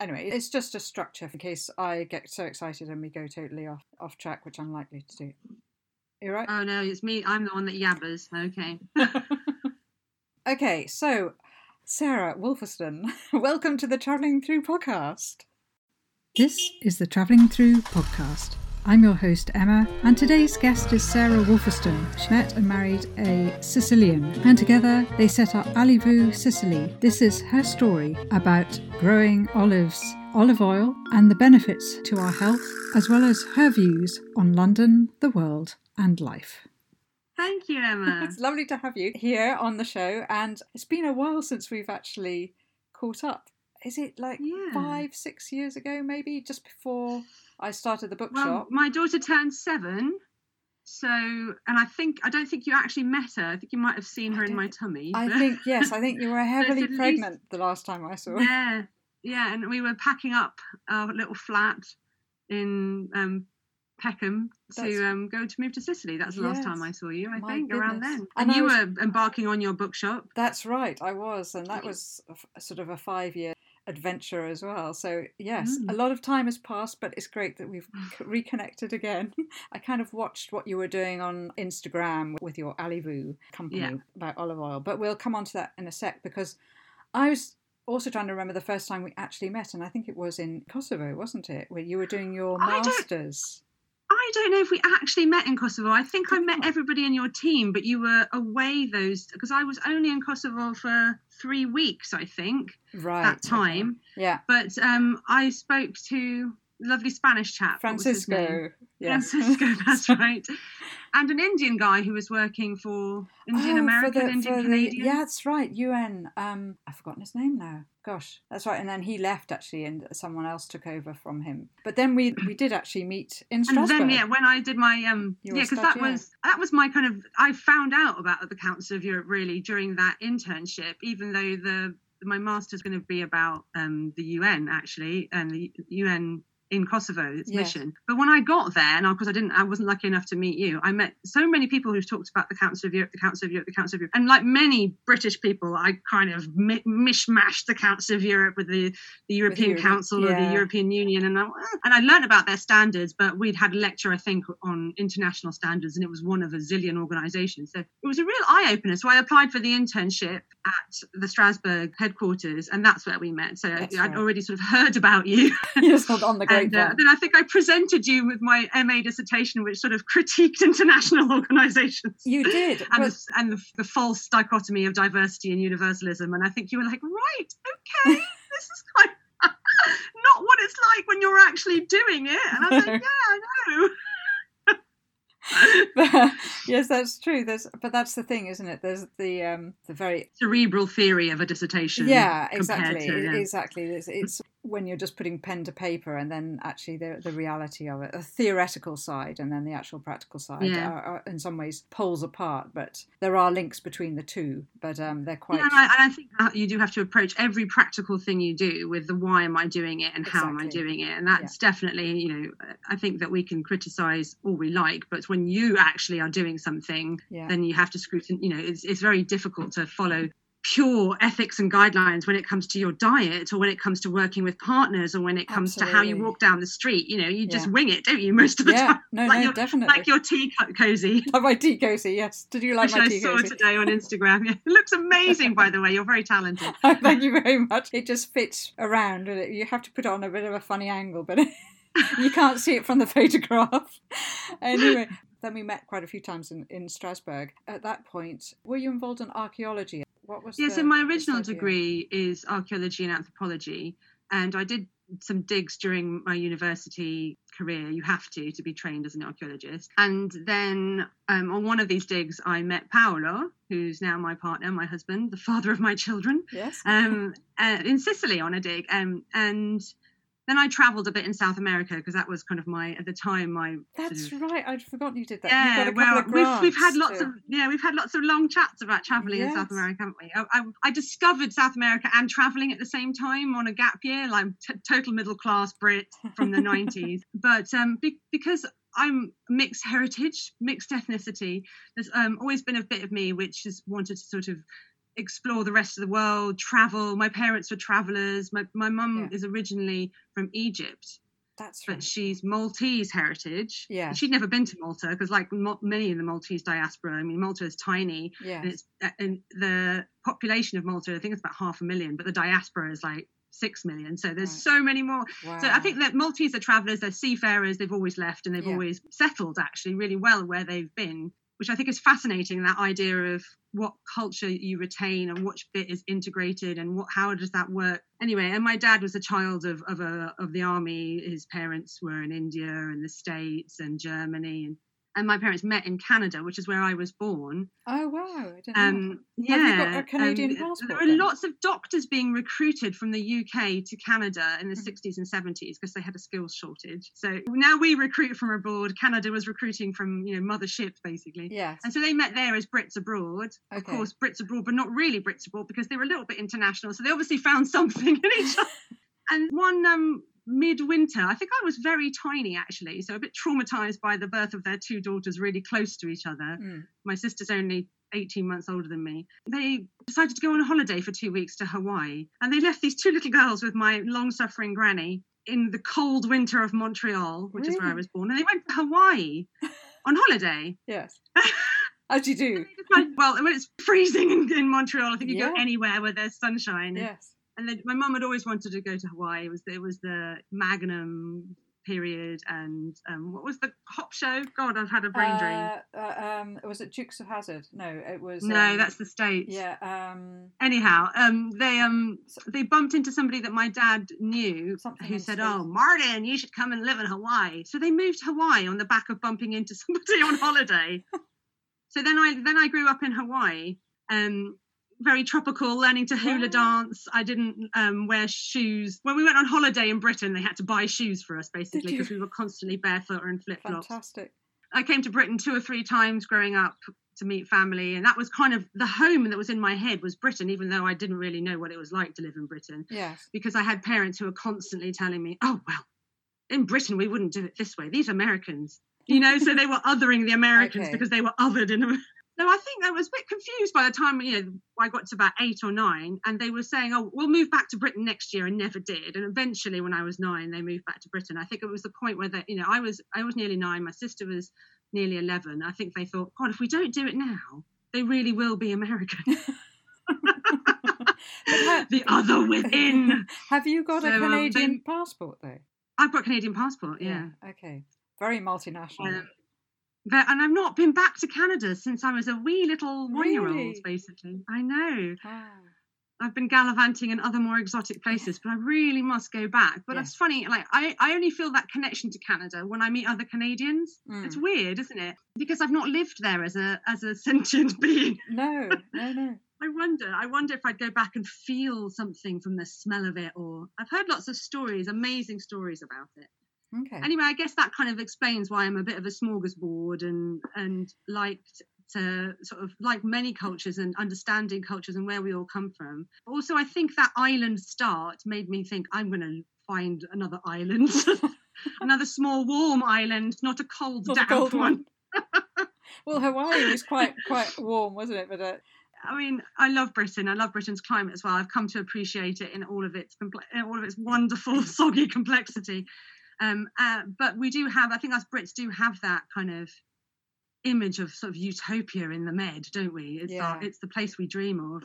anyway, it's just a structure in case I get so excited and we go totally off off track, which I'm likely to do. You right? Oh no, it's me. I'm the one that yabbers. Okay. okay, so Sarah Wolferstan, welcome to the Travelling Through podcast. This is the Travelling Through podcast. I'm your host, Emma, and today's guest is Sarah Wolferstan. She met and married a Sicilian, and together they set up Alivu Sicily. This is her story about growing olives, olive oil, and the benefits to our health, as well as her views on London, the world, and life. Thank you, Emma. it's lovely to have you here on the show, and it's been a while since we've actually caught up. Is it like Yeah. five, six years ago, maybe, just before I started the bookshop? Well, my daughter turned seven. So, and I think, I don't think you actually met her. I think you might have seen her in my tummy. I think yes, I think you were heavily at least- pregnant the last time I saw. her. yeah, yeah. And we were packing up our little flat in um, Peckham That's- to um, go to move to Sicily. That's the last time I saw you, I think, around then. And And, you was- were embarking on your bookshop. That's right, I was, and that was a sort of a five-year adventure as well. So yes, a Mm. lot of time has passed, but it's great that we've reconnected again. I kind of watched what you were doing on Instagram with your Alivu company Yeah. about olive oil, but we'll come on to that in a sec because I was also trying to remember the first time we actually met, and I think it was in Kosovo, wasn't it, where you were doing your I masters. I don't know if we actually met in Kosovo. I think I met everybody in your team, but you were away those because I was only in Kosovo for three weeks, I think, Right. that okay. time. Yeah. But um, I spoke to lovely Spanish chap, what was his name? Francisco. Yeah. Francisco, that's right, and an Indian guy who was working for Indian Oh, for American, the- Indian for the- Canadian. yeah, that's right. UN. Um, I've forgotten his name now. Gosh, that's right. And then he left actually, and someone else took over from him. But then we we did actually meet in and then yeah when i did my um You were yeah because that stagiaire. was that was my kind of i found out about the council of europe really during that internship even though the my master's going to be about um the un actually and the un in Kosovo, its Yes. mission. But when I got there, and of course I didn't, I wasn't lucky enough to meet you. I met so many people who've talked about the Council of Europe, the Council of Europe, the Council of Europe, and like many British people, I kind of mi- mishmashed the Council of Europe with the, the European Europe, Council or the European Union, and I, and I learned about their standards. But we'd had a lecture, I think, on international standards, and it was one of a zillion organisations. So it was a real eye opener. So I applied for the internship at the Strasbourg headquarters, and that's where we met. So That's I'd right. already sort of heard about you. Yes, on- on the great And uh, then I think I presented you with my MA dissertation, which sort of critiqued international organisations. You did, And, the, and the, the false dichotomy of diversity and universalism. And I think you were like, right, okay, this is of not what it's like when you're actually doing it. And I was like, yeah, I know. but- yes, that's true. There's, but that's the thing, isn't it? There's the um, the very Cerebral theory of a dissertation. yeah, exactly, to, yeah. exactly. It's, it's when you're just putting pen to paper, and then actually the the reality of it, the theoretical side, and then the actual practical side, Yeah. are, are in some ways poles apart. But there are links between the two. But um, they're quite Yeah, and I, and I think you do have to approach every practical thing you do with the why am I doing it and how am I doing it, and that's definitely you know I think that we can criticize all we like, but when you actually are doing something, yeah. then you have to scrutinize. You know, it's it's very difficult to follow pure ethics and guidelines when it comes to your diet or when it comes to working with partners or when it comes to how you walk down the street you know you just Yeah. wing it don't you most of the yeah, time no, like no, your- definitely. like your tea co- cozy like my tea cozy, yes. Did you like which my I saw cozy? today on Instagram. Yeah, it looks amazing, by the way. You're very talented. Thank you very much. It just fits around. and You have to put it on a bit of a funny angle, but you can't see it from the photograph. anyway, then we met quite a few times in, in Strasbourg. At that point, were you involved in archaeology? What was Yeah, the, so my original degree is archaeology and anthropology, and I did some digs during my university career. You have to to be trained as an archaeologist. And then um, on one of these digs, I met Paolo, who's now my partner, my husband, the father of my children, Yes. um, uh, in Sicily on a dig. Um, and then I travelled a bit in South America because that was kind of my at the time my sort That's of- right. I'd forgotten you did that. yeah, well, we've, we've had lots to- of yeah, we've had lots of long chats about traveling in South America, haven't we? I, I, I discovered South America and traveling at the same time on a gap year, like t- total middle class Brit from the '90s. But um, be- because I'm mixed heritage, mixed ethnicity, there's um, always been a bit of me which has wanted to sort of explore the rest of the world, travel. My parents were travelers. My my mum Yeah. is originally from Egypt, That's but she's Maltese heritage. Yeah. She'd never been to Malta because, like mo- many in the Maltese diaspora, I mean, Malta is tiny, Yes. and it's uh, and the population of Malta, I think it's about half a million, but the diaspora is like six million. So there's Right. so many more. wow. So I think that Maltese are travellers, they're seafarers, they've always left and they've Yeah. always settled actually really well where they've been, which I think is fascinating. That idea of what culture you retain and which bit is integrated and what how does that work anyway and my dad was a child of of a of the army his parents were in india and the states and germany and and my parents met in canada which is where i was born Oh wow! Um, yeah, Have you got a Canadian um, passport There were then? lots of doctors being recruited from the UK to Canada in the Mhm. 60s and 70s because they had a skills shortage. So now we recruit from abroad. Canada was recruiting from you know mothership basically. Yes. And so they met there as Brits abroad. Of course, Brits abroad, but not really Brits abroad because they were a little bit international. So they obviously found something in each other. And one um, midwinter, I think I was very tiny actually, so a bit traumatized by the birth of their two daughters really close to each other Mm. my sister's only 18 months older than me. They decided to go on a holiday for two weeks to Hawaii. And they left these two little girls with my long suffering granny in the cold winter of Montreal, which is where I was born. And they went to Hawaii on holiday. Yes. As you do. Well, when it's freezing in, in Montreal, I think you go anywhere where there's sunshine. Yes. And then my mum had always wanted to go to Hawaii. It was it was the Magnum period and um, what was the hop show? God, I've had a brain drain. Uh, uh, um, was it Dukes of Hazzard? No, it was. No, um, that's the states. Yeah. Um. anyhow um they um they bumped into somebody that my dad knew who said space. oh martin you should come and live in hawaii so they moved to hawaii on the back of bumping into somebody on holiday so then i then i grew up in hawaii um very tropical learning to hula Wow. dance i didn't um, wear shoes when we went on holiday in britain they had to buy shoes for us basically because we were constantly barefoot or in flip-flops Fantastic. I came to Britain two or three times growing up to meet family, and that was kind of the home that was in my head was Britain, even though I didn't really know what it was like to live in Britain Yes. because I had parents who were constantly telling me, "Oh well, in Britain we wouldn't do it this way. These Americans, you know." so they were othering the Americans Okay. because they were othered in. So I think I was a bit confused by the time you know I got to about eight or nine, and they were saying, "Oh, we'll move back to Britain next year," and never did. And eventually, when I was nine, they moved back to Britain. I think it was the point where they, you know, I was I was nearly nine, my sister was nearly eleven. I think they thought, God, if we don't do it now, they really will be American. the other within. Have you got a So, um, they- Canadian passport though? I've got a Canadian passport, yeah. Okay. Very multinational. Um, but, and I've not been back to Canada since I was a wee little one year old, basically. I know. Wow. I've been gallivanting in other more exotic places, but I really must go back. But Yeah. it's funny, like I, I only feel that connection to Canada when I meet other Canadians. It's Mm. weird, isn't it? Because I've not lived there as a as a sentient being. No, no, no. I wonder. I wonder if I'd go back and feel something from the smell of it, or I've heard lots of stories, amazing stories about it. Okay. Anyway, I guess that kind of explains why I'm a bit of a smorgasbord and and liked to sort of like many cultures and understanding cultures and where we all come from. But also, I think that island start made me think I'm going to find another island, another small warm island, not a cold Not a damp cold one. one. well, Hawaii was quite quite warm, wasn't it? But uh, I mean, I love Britain. I love Britain's climate as well. I've come to appreciate it in all of its in all of its wonderful soggy complexity. Um, uh, but we do have, I think us Brits do have that kind of image of sort of utopia in the Med, don't we? It's our, it's the place we dream of.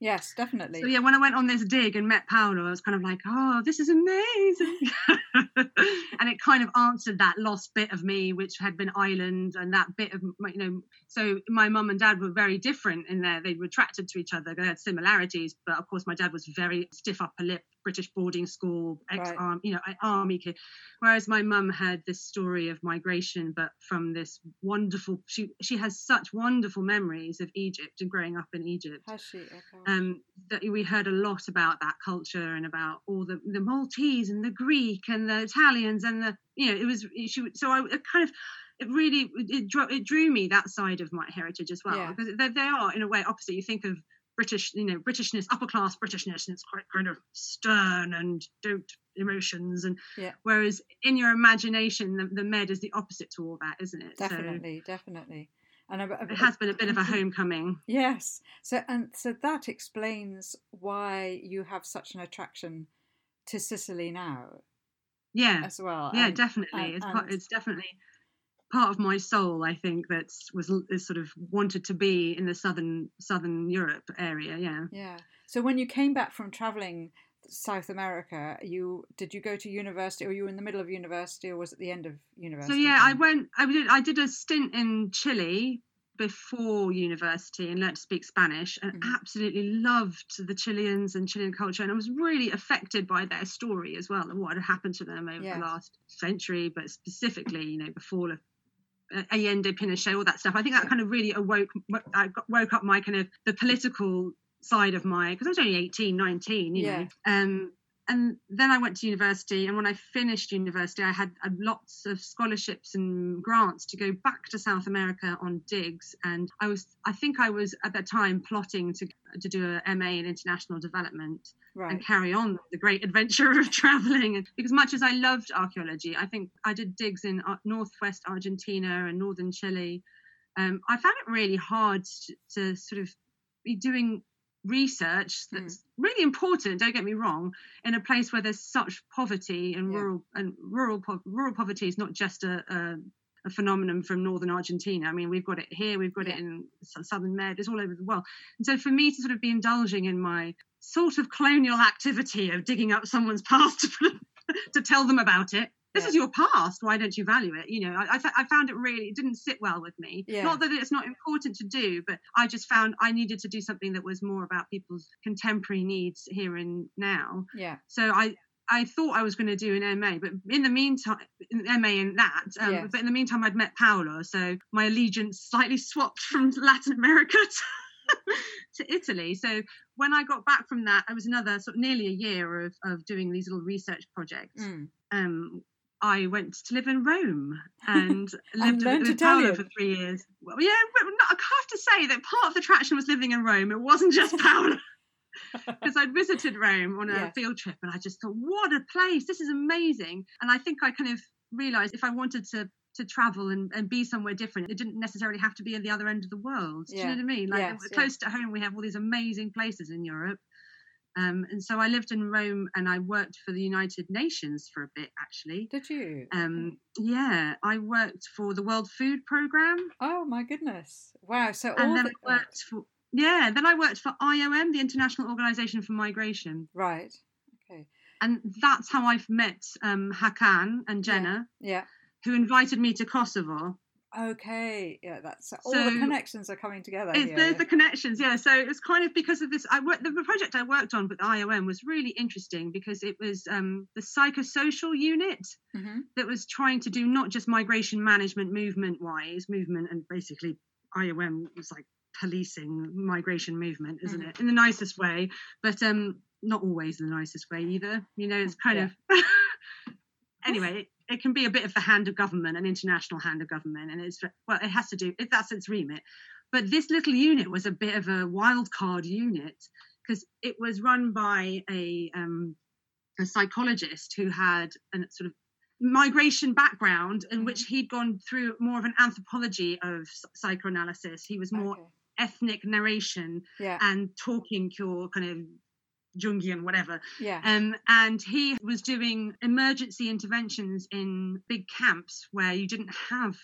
yes, definitely. So yeah, when I went on this dig and met Paolo, I was kind of like, oh, this is amazing. and it kind of answered that lost bit of me, which had been island and that bit of, my- you know, so my mum and dad were very different in there. They were attracted to each other. They had similarities, but of course my dad was very stiff upper lip, British boarding school, ex arm, you know, army kid. Whereas my mum had this story of migration, but from this wonderful, she, she has such wonderful memories of Egypt and growing up in Egypt Has she? Okay. um, that we heard a lot about that culture and about all the the Maltese and the Greek and the Italians and the you know it was she so I it kind of it really it drew, it drew me that side of my heritage as well Yeah. because they, they are in a way opposite. You think of British you know Britishness upper class Britishness and it's quite kind of stern and don't emotions and Yeah. whereas in your imagination the, the Med is the opposite to all that isn't it? So- Definitely, definitely. And a, a, it has been a bit of a homecoming. Yes. So and so that explains why you have such an attraction to Sicily now. Yeah. As well. Yeah, and, definitely. and, it's and, it's definitely part of my soul. I think that was is sort of wanted to be in the southern southern Europe area. Yeah. Yeah. So when you came back from traveling South America, you did you go to university, or you were in the middle of university, or was it the end of university? So yeah, I went. I did. I did a stint in Chile before university and learned to speak Spanish, and Mhm. absolutely loved the Chileans and Chilean culture, and I was really affected by their story as well and what had happened to them over Yes. the last century, but specifically, you know, the fall of Allende, Pinochet, all that stuff. I think that kind of really awoke, I woke up my kind of the political side of my, because I was only 18, 19, you Yeah. know. Um, and then I went to university, and when I finished university, I had uh, lots of scholarships and grants to go back to South America on digs. And I was, I think I was at that time plotting to to do a MA in international development right. and carry on the great adventure of traveling. Because much as I loved archaeology, I think I did digs in uh, northwest Argentina and northern Chile. Um, I found it really hard to, to sort of be doing research that's hmm. really important. Don't get me wrong. In a place where there's such poverty and Yeah. rural and rural po- rural poverty is not just a, a a phenomenon from northern Argentina. I mean, we've got it here, we've got Yeah. it in southern Med, it's all over the world. And so for me to sort of be indulging in my sort of colonial activity of digging up someone's past to, to tell them about it. This Yeah. is your past. Why don't you value it? You know, I, I, fa- I found it really, it didn't sit well with me. Yeah. Not that it's not important to do, but I just found I needed to do something that was more about people's contemporary needs here and now. Yeah. So I, I thought I was going to do an MA, but in the meantime, an MA in that. Um, Yes. But in the meantime, I'd met Paolo, so my allegiance slightly swapped from Latin America to, to Italy. So when I got back from that, I was another sort of nearly a year of, of doing these little research projects. Mm. Um, I went to live in Rome and lived with, with Paolo for three years. Well, yeah, but no, I have to say that part of the attraction was living in Rome. It wasn't just Paolo because I'd visited Rome on a Yeah. field trip and I just thought, what a place! This is amazing. And I think I kind of realized if I wanted to to travel and, and be somewhere different, it didn't necessarily have to be at the other end of the world. Do you know what I mean? Like Yes, yeah. close to home, we have all these amazing places in Europe. Um, and so I lived in Rome and I worked for the United Nations for a bit actually. Did you? Um, yeah, I worked for the World Food Programme oh my goodness! Wow. So all and then the, I worked for yeah, then I worked for IOM, the International Organization for Migration. right. Okay. and that's how I've met um, Hakan and Jenna, Yeah. who invited me to Kosovo. Okay. Yeah. That's all the connections are coming together. Here. there's the connections, yeah. So it was kind of because of this. I worked the, project I worked on with IOM was really interesting because it was um, the psychosocial unit Mhm. that was trying to do not just migration management, movement wise, movement, and basically IOM was like policing migration movement, isn't Mhm. it? In the nicest way, but um, not always in the nicest way either. You know, it's kind Yeah. of anyway. It, it can be a bit of the hand of government, an international hand of government, and it's well, it has to do. It, that's its remit. But this little unit was a bit of a wild card unit because it was run by a um, a psychologist who had a sort of migration background in which he'd gone through more of an anthropology of psychoanalysis. He was more Okay. ethnic narration Yeah. and talking your kind of Jungian, whatever. Yeah. Um, and he was doing emergency interventions in big camps where you didn't have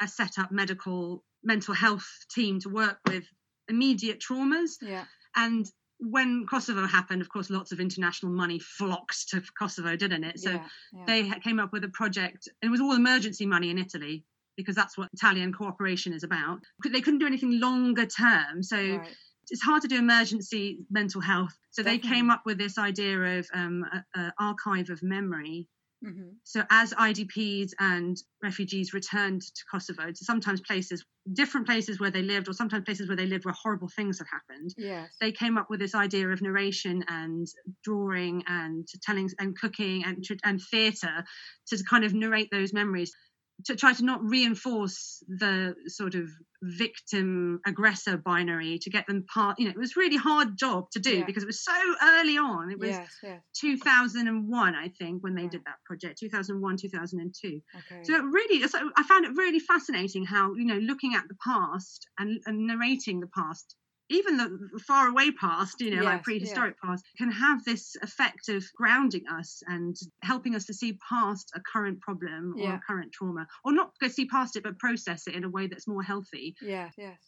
a set up medical mental health team to work with immediate traumas. yeah. And when Kosovo happened, of course, lots of international money flocked to Kosovo, didn't it? So yeah. yeah. they came up with a project. and It was all emergency money in Italy because that's what Italian cooperation is about. They couldn't do anything longer term, so Right. It's hard to do emergency mental health. So they came up with this idea of um, a, a archive of memory. Mhm. So as IDPs and refugees returned to Kosovo, to sometimes places, different places where they lived, or sometimes places where they lived where horrible things had happened, Yes. they came up with this idea of narration and drawing and telling and cooking and and theatre to kind of narrate those memories. To try to not reinforce the sort of victim aggressor binary to get them part you know it was really hard job to do Yeah. because it was so early on it was yes, yes. 2001 i think when they Right. did that project 2001 2002 Okay. so it really so i found it really fascinating how you know looking at the past and, and narrating the past even the far away past you know like Yes, prehistoric past can have this effect of grounding us and helping us to see past a current problem or Yeah. a current trauma or not go see past it but process it in a way that's more healthy Yes, yes.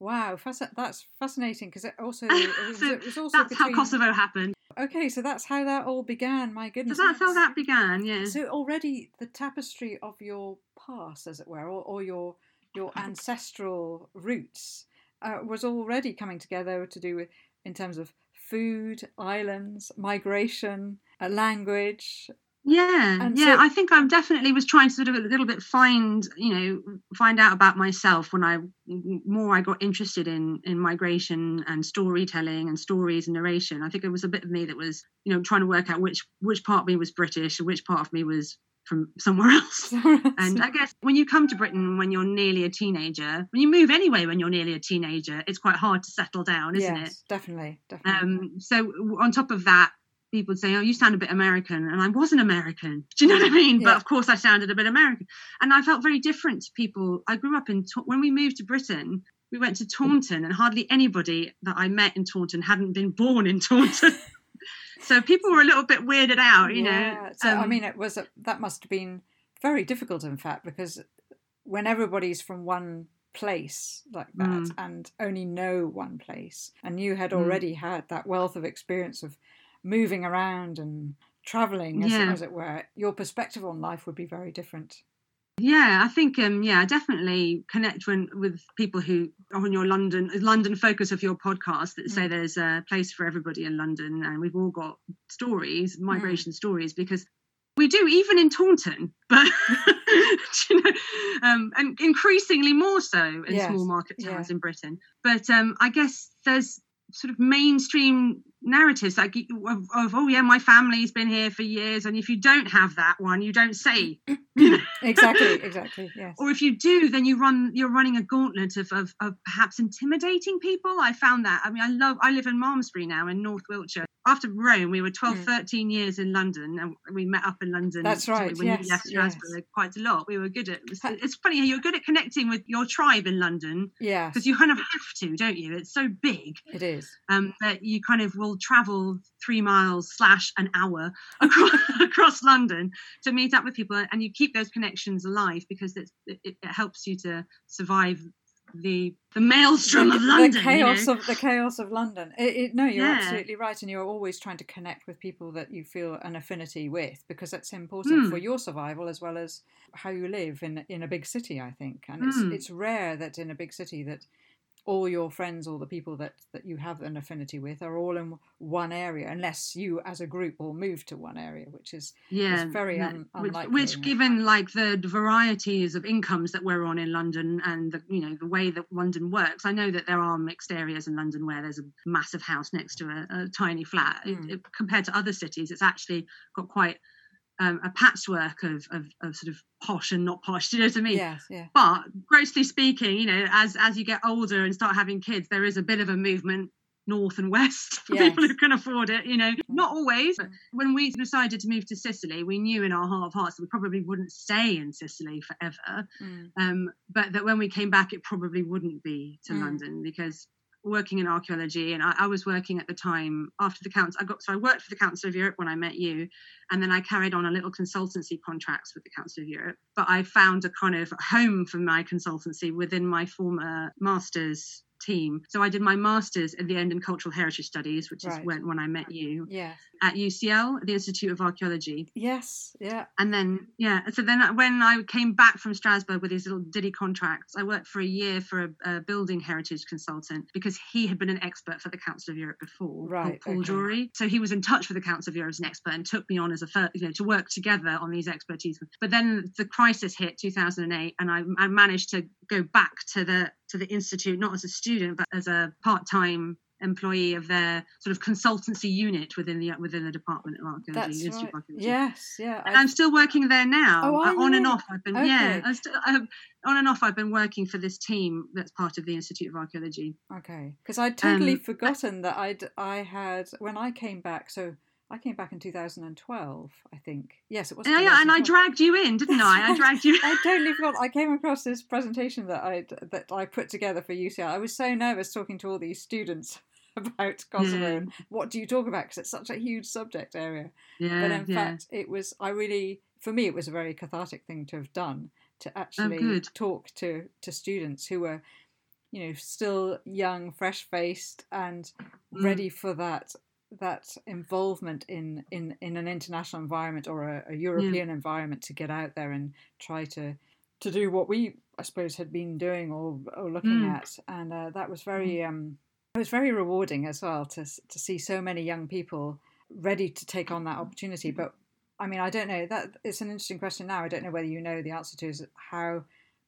Wow, fasc- that's fascinating because it also it was, So it was also that's how kosovo happened Okay, so that's how that all began. My so goodness, that's how that began yeah So already the tapestry of your past, as it were, or, or your your ancestral roots, uh, was already coming together to do with in terms of food, islands, migration, uh, language. Yeah, And yeah. so- I think I definitely was trying to sort of a little bit find, you know, find out about myself when I more I got interested in in migration and storytelling and stories and narration. I think it was a bit of me that was, you know, trying to work out which which part of me was British and which part of me was from somewhere else. And I guess when you come to Britain when you're nearly a teenager, when you move anyway when you're nearly a teenager, it's quite hard to settle down, isn't it? yes, definitely, definitely. Um, so on top of that, people would say, "Oh, you sound a bit American," and I wasn't American. Do you know what I mean? Yeah. But of course, I sounded a bit American, and I felt very different to people. I grew up in when we moved to Britain. We went to Taunton, and hardly anybody that I met in Taunton hadn't been born in Taunton. so people were a little bit weirded out, you Yeah, know. So I Um, mean, it was a, that must have been very difficult, in fact, because when everybody's from one place like that Mm. and only know one place, and you had Mm. already had that wealth of experience of moving around and traveling, as, Yeah. as it were, your perspective on life would be very different. Yeah, I think um yeah, definitely connect when with people who are on your London London focus of your podcast that say Mm. there's a place for everybody in London and we've all got stories, migration stories because we do even in Taunton, but you know, um, and increasingly more so in Yes, small market yeah. towns in Britain. But um, I guess there's sort of mainstream narratives like of, of oh yeah my family's been here for years and if you don't have that one you don't say you know Exactly, exactly. Yes. or if you do then you run you're running a gauntlet of, of, of perhaps intimidating people i found that i mean i love i live in malmesbury now in north wiltshire after rome we were 12 Mm. 13 years in london and we met up in london That's right, when yes, you left yes. quite a lot we were good at it's funny you're good at connecting with your tribe in london yeah because you kind of have to don't you it's so big it is. um, that you kind of will travel three miles slash an hour across, across London to meet up with people, and you keep those connections alive because it's, it, it helps you to survive the the maelstrom of London. the you chaos know? of the chaos of London. It, it, no, you're Yeah. absolutely right, and you're always trying to connect with people that you feel an affinity with because that's important Hmm. for your survival as well as how you live in in a big city. I think, and it's Hmm. it's rare that in a big city that all your friends or the people that that you have an affinity with are all in one area unless you as a group all move to one area which is yeah, very no, un- which, unlikely, which given like the varieties of incomes that we're on in London and the, you know the way that London works, I know that there are mixed areas in London where there's a massive house next to a, a tiny flat. It- Mm. it- compared to other cities, it's actually got quite um, a patchwork of, of of sort of posh and not posh. Do you know what I mean? yes yeah But grossly speaking, you know, as as you get older and start having kids, there is a bit of a movement north and west for people who can afford it. You know, not always. But when we decided to move to Sicily, we knew in our heart of hearts that we probably wouldn't stay in Sicily forever. Mm. Um, but that when we came back, it probably wouldn't be to Mm. London because working in archaeology and I, I was working at the time after the council i got so i worked for the council of europe when i met you and then i carried on a little consultancy contracts with the council of europe but i found a kind of home for my consultancy within my former master's team so i did my master's at the end in cultural heritage studies which Right. is when, when i met you yes at ucl the institute of archaeology yes yeah and then yeah so then when i came back from strasbourg with these little diddy contracts i worked for a year for a, a building heritage consultant because he had been an expert for the council of europe before Right, paul okay. Drury. so he was in touch with the council of europe as an expert and took me on as a first you know to work together on these expertise but then the crisis hit 2008 and i, I managed to go back to the to the institute not as a student but as a part-time employee of their sort of consultancy unit within the within the Department of Archaeology. That's Institute right. Archaeology. Yes, yeah. And I- I'm still working there now. Oh, on and off, I've been yeah. Okay. I'm still, I've, on and off, I've been working for this team that's part of the Institute of Archaeology. Okay, because I'd totally Um, forgotten that I'd I had when I came back. So I came back in 2012, I think. Yes, it was. Yeah, yeah, and I dragged you in, didn't I? I dragged you. I totally forgot. I came across this presentation that I that I put together for UCL. I was so nervous talking to all these students about Kosovo. Yeah. and What do you talk about? Because it's such a huge subject area. Yeah, but in yeah. fact, it was. I really, for me, it was a very cathartic thing to have done to actually Oh, talk to to students who were, you know, still young, fresh faced, and Mm. ready for that that involvement in in in an international environment or a, a European environment to get out there and try to to do what we I suppose had been doing or or looking Mm. at. And uh, that was very um it was very rewarding as well to to see so many young people ready to take on that opportunity. But I mean I don't know that it's an interesting question now. I don't know whether you know the answer to is how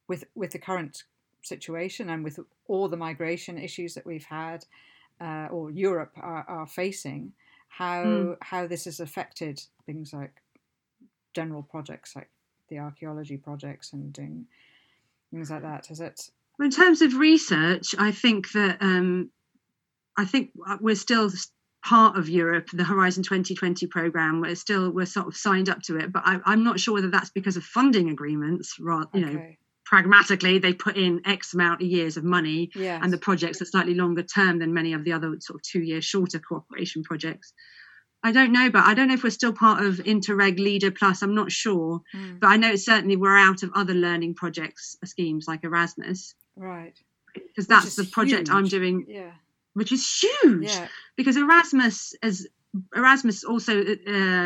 with with the current situation and with all the migration issues that we've had uh, or Europe are, are facing, how Mm. how this has affected things like general projects like the archaeology projects and doing things like that. Has it? In terms of research, I think that um, I think we're still part of Europe, the Horizon 2020 program. We're still we're sort of signed up to it, but I, I'm not sure whether that's because of funding agreements. Rather, you know, Okay. Pragmatically, they put in X amount of years of money, Yes. and the projects are slightly longer term than many of the other sort of two year shorter cooperation projects. I don't know, but I don't know if we're still part of Interreg Leader Plus. I'm not sure, Mm, but I know certainly we're out of other learning projects uh, schemes like Erasmus right. because that's the project I'm doing, Yeah. which is huge. Yeah. Because Erasmus as Erasmus also uh,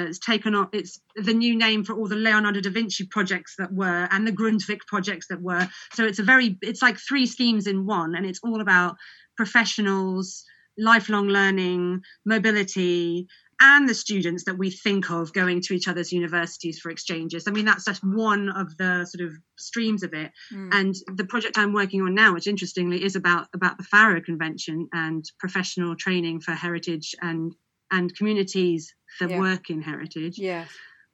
has taken on it's the new name for all the Leonardo da Vinci projects that were and the Grundtvig projects that were. So it's a very it's like three schemes in one, and it's all about professionals, lifelong learning, mobility. And the students that we think of going to each other's universities for exchanges. I mean, that's just one of the sort of streams of it Mm, and the project I'm working on now, which interestingly is about about the Faro Convention and professional training for heritage and and communities that Yeah. work in heritage. yes.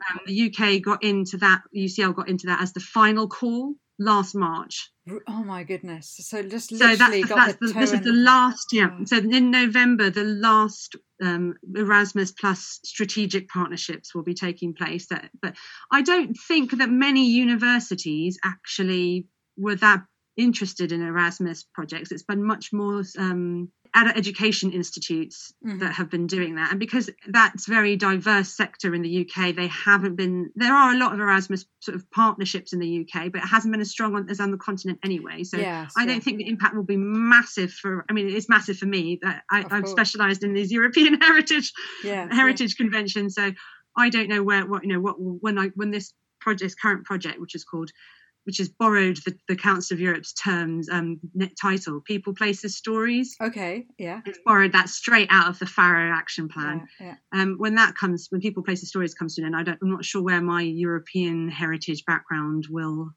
Um, the UK got into that, UCL got into that as the final call last March. Oh my goodness. So just So literally that's, got that's the, the, this is the last, yeah. Yeah. So in November, the last um, Erasmus Plus strategic partnerships will be taking place. That, but I don't think that many universities actually were that interested in Erasmus projects. It's been much more um, adult education institutes Mhm. that have been doing that, and because that's very diverse sector in the UK, they haven't been. There are a lot of Erasmus sort of partnerships in the UK, but it hasn't been as strong on, as on the continent anyway. So Yes, I yeah. don't think the impact will be massive for. I mean, it's massive for me. That I, i've specialised in these European heritage Yeah, yeah. heritage conventions, so I don't know where what you know what when I when this project, this current project, which is called, which has borrowed the, the Council of Europe's terms um, title, People, Places, Stories. Okay. Yeah. It's borrowed that straight out of the Faro Action Plan. Yeah. yeah. Um, when that comes, when People, Places, Stories comes to an end, I don't, I'm not sure where my European heritage background will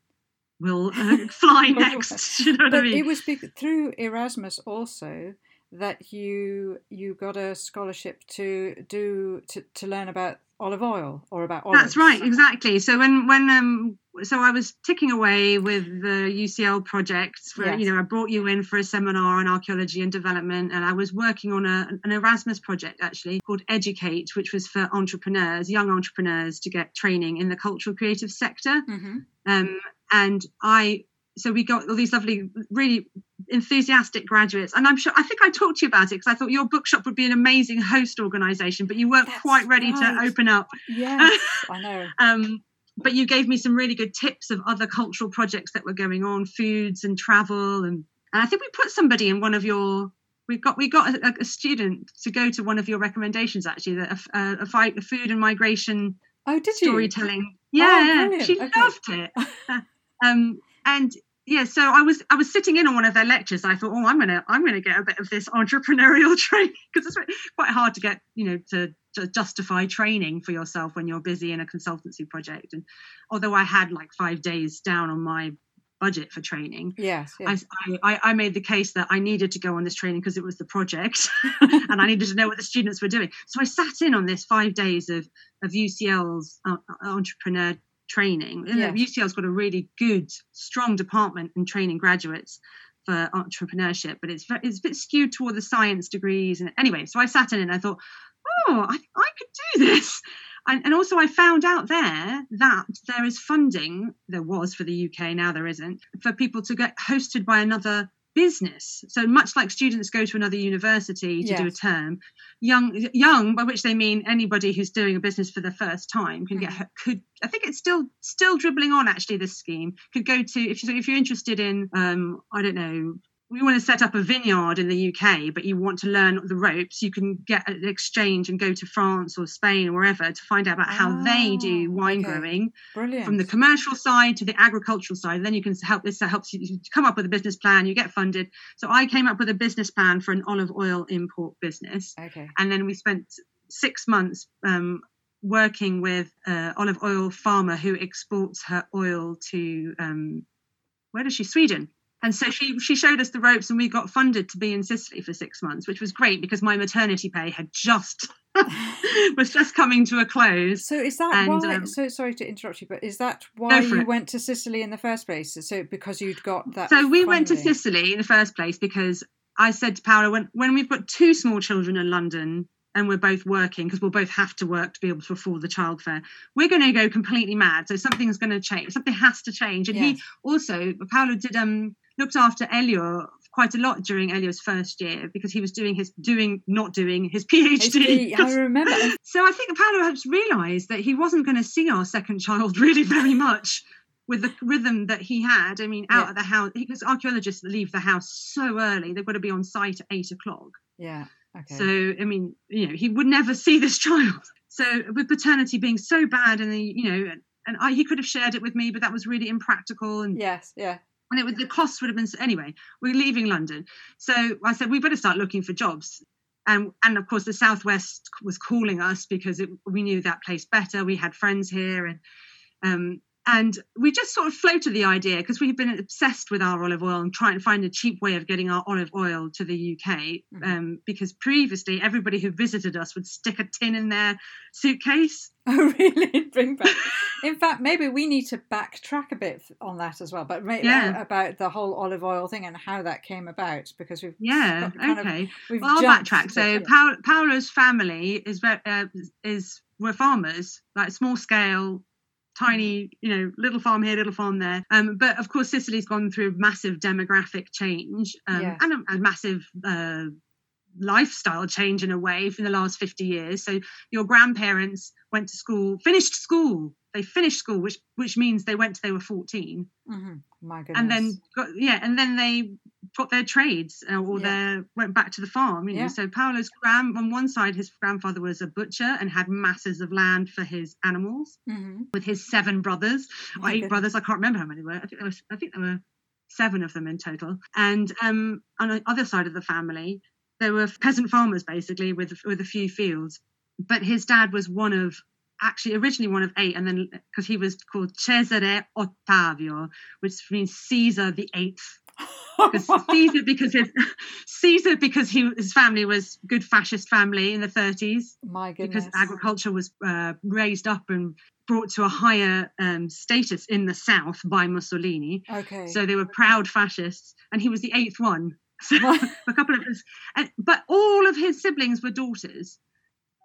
will uh, fly next. you know what I But mean? it was through Erasmus also that you you got a scholarship to do to, to learn about olive oil or about olives. That's right, exactly. So when when um so I was ticking away with the UCL projects for Yes. you know I brought you in for a seminar on archaeology and development and I was working on a, an Erasmus project actually called Educate which was for entrepreneurs young entrepreneurs to get training in the cultural creative sector hmm um, and I so we got all these lovely really enthusiastic graduates and I'm sure I think I talked to you about it because I thought your bookshop would be an amazing host organization but you weren't That's quite ready right. to open up Yes, I know. um, but you gave me some really good tips of other cultural projects that were going on, foods and travel, and and I think we put somebody in one of your. We got we got a, a student to go to one of your recommendations actually that a, a, a, fi- a food and migration Oh, did you? storytelling. Yeah, yeah, she Okay. loved it. um, and yeah, so I was I was sitting in on one of their lectures. I thought, oh, I'm gonna I'm gonna get a bit of this entrepreneurial training because it's quite hard to get you know to, to justify training for yourself when you're busy in a consultancy project. And although I had like five days down on my budget for training. Yes. yes. I, I, I made the case that I needed to go on this training because it was the project and I needed to know what the students were doing. So I sat in on this five days of, of UCL's uh, entrepreneur training. Yes. UCL's got a really good, strong department in training graduates for entrepreneurship, but it's it's a bit skewed toward the science degrees. And anyway, so I sat in and I thought, oh, I, I could do this. And, and also, I found out there that there is funding, there was for the UK, now there isn't, for people to get hosted by another business. So much like students go to another university to yes. do a term, young young by which they mean anybody who's doing a business for the first time can get mm. could I think it's still still dribbling on actually this scheme could go to if you if you're interested in um I don't know we want to set up a vineyard in the UK, but you want to learn the ropes, you can get an exchange and go to France or Spain or wherever to find out about how they do ah, wine okay. growing Brilliant. from the commercial side to the agricultural side. And then you can help this helps you come up with a business plan, you get funded. So I came up with a business plan for an olive oil import business. Okay. And then we spent six months um, working with an olive oil farmer who exports her oil to um, where does she? Sweden and so she she showed us the ropes and we got funded to be in Sicily for six months, which was great because my maternity pay had just was just coming to a close. So is that and, why? Um, so sorry to interrupt you, but is that why you it. went to Sicily in the first place? So because you'd got that. So we funding? went to Sicily in the first place because I said to Paola when when we've got two small children in London, and we're both working because we'll both have to work to be able to afford the childfare. We're going to go completely mad. So something's going to change. Something has to change. And yes. he also, Paolo did um looked after Elio quite a lot during Elio's first year because he was doing his doing not doing his PhD. I remember. so I think Paolo has realised that he wasn't going to see our second child really very much with the rhythm that he had. I mean, out yeah. of the house because archaeologists leave the house so early; they've got to be on site at eight o'clock. Yeah. Okay. So I mean, you know, he would never see this child. So with paternity being so bad, and the, you know, and I, he could have shared it with me, but that was really impractical. And yes, yeah and it was the cost would have been anyway. We're leaving London, so I said we better start looking for jobs. And, and of course, the Southwest was calling us because it, we knew that place better. We had friends here, and um, and we just sort of floated the idea because we've been obsessed with our olive oil and trying to find a cheap way of getting our olive oil to the UK. Mm-hmm. Um, because previously, everybody who visited us would stick a tin in their suitcase. Oh, really? Bring back. in fact, maybe we need to backtrack a bit on that as well. But yeah. about the whole olive oil thing and how that came about, because we've yeah okay. Of, we've well, I'll backtrack. So pa- Paolo's family is uh, is were farmers, like small scale tiny, you know, little farm here, little farm there. Um, but of course, Sicily's gone through massive demographic change um, yes. and a, a massive uh, lifestyle change in a way in the last 50 years. So your grandparents went to school, finished school. They finished school, which which means they went to they were 14. Mm-hmm. My goodness. And then got yeah, and then they got their trades uh, or yeah. their went back to the farm. You know, so Paolo's grand on one side, his grandfather was a butcher and had masses of land for his animals. Mm-hmm. With his seven brothers or eight goodness. brothers, I can't remember how many were. I think there was I think there were seven of them in total. And um, on the other side of the family, there were peasant farmers basically with with a few fields. But his dad was one of actually originally one of eight, and then because he was called Cesare Ottavio, which means Caesar the Eighth. because Caesar because his Caesar because he his family was good fascist family in the 30s. My goodness. Because agriculture was uh, raised up and brought to a higher um, status in the south by Mussolini. Okay. So they were proud fascists, and he was the eighth one. So a couple of his, and, but all of his siblings were daughters.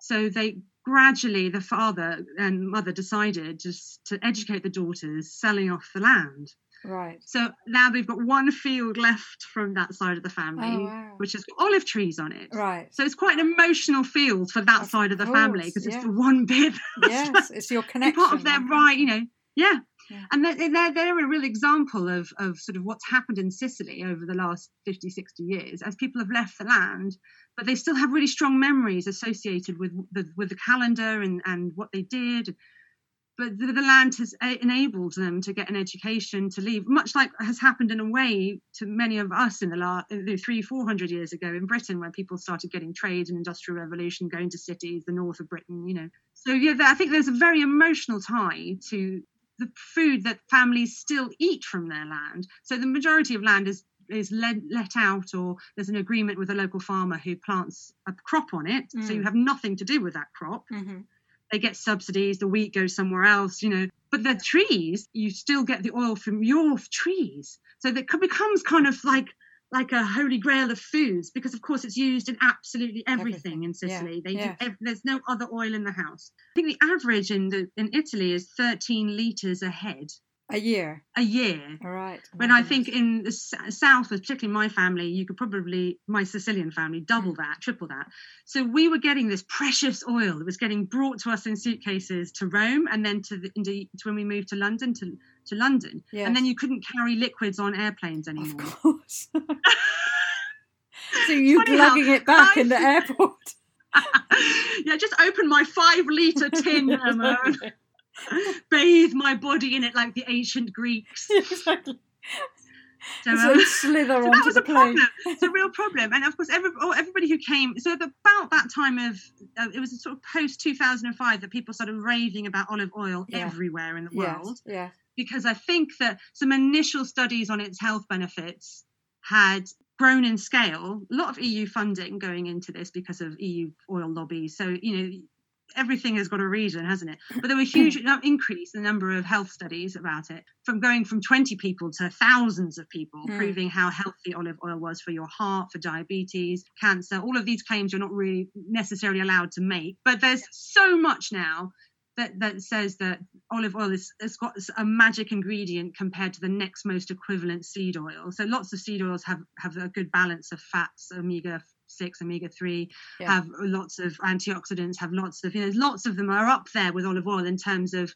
So they gradually, the father and mother decided just to educate the daughters, selling off the land. Right. So now they've got one field left from that side of the family, oh, wow. which has got olive trees on it. Right. So it's quite an emotional field for that of side of the course, family because yeah. it's the one bit. yes, it's your connection. Part of their right, you know. Yeah. yeah. And they're, they're, they're a real example of, of sort of what's happened in Sicily over the last 50, 60 years as people have left the land but they still have really strong memories associated with the with the calendar and and what they did but the, the, land has enabled them to get an education to leave much like has happened in a way to many of us in the last three four hundred years ago in britain where people started getting trade and industrial revolution going to cities the north of britain you know so yeah i think there's a very emotional tie to the food that families still eat from their land. So the majority of land is is let, let out or there's an agreement with a local farmer who plants a crop on it mm. so you mm. have nothing to do with that crop mm-hmm. they get subsidies the wheat goes somewhere else you know but the trees you still get the oil from your trees so that becomes kind of like like a holy grail of foods because of course it's used in absolutely everything, everything. in Sicily. Yeah. They Do, there's no other oil in the house. I think the average in the in Italy is 13 liters a head. A year. A year. All right. Oh when I think in the south, particularly my family, you could probably my Sicilian family double that, triple that. So we were getting this precious oil that was getting brought to us in suitcases to Rome, and then to the, to when we moved to London to to London, yes. and then you couldn't carry liquids on airplanes anymore. Of course. so you plugging it back I, in the airport? yeah, just open my five liter tin, Emma. bathe my body in it like the ancient Greeks. exactly. So, um, slither so that was a problem. It's a real problem, and of course, every, oh, everybody who came. So about that time of uh, it was sort of post two thousand and five that people started raving about olive oil yeah. everywhere in the world. Yes. Yeah. Because I think that some initial studies on its health benefits had grown in scale. A lot of EU funding going into this because of EU oil lobbies. So you know everything has got a reason, hasn't it? But there were huge increase in the number of health studies about it, from going from 20 people to thousands of people, mm. proving how healthy olive oil was for your heart, for diabetes, cancer. All of these claims you're not really necessarily allowed to make. But there's so much now that, that says that olive oil is, has got a magic ingredient compared to the next most equivalent seed oil. So lots of seed oils have, have a good balance of fats, omega six, omega three, yeah. have lots of antioxidants, have lots of you know, lots of them are up there with olive oil in terms of,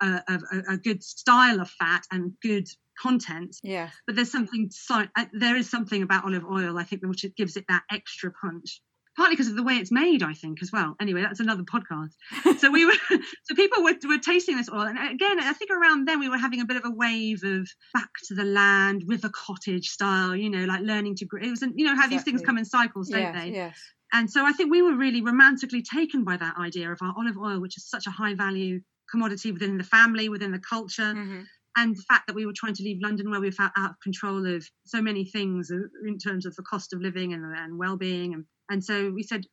of a, a, good style of fat and good content. Yeah. But there's something so uh, there is something about olive oil I think which it gives it that extra punch partly because of the way it's made, I think, as well. Anyway, that's another podcast. so we were, so people were, were tasting this oil, and again, I think around then we were having a bit of a wave of back to the land, river cottage style, you know, like learning to. Grow it was, you know, how exactly. these things come in cycles, don't yes, they? Yes. And so I think we were really romantically taken by that idea of our olive oil, which is such a high value commodity within the family, within the culture. Mm-hmm and the fact that we were trying to leave London where we felt out of control of so many things in terms of the cost of living and, and well-being and and so we said,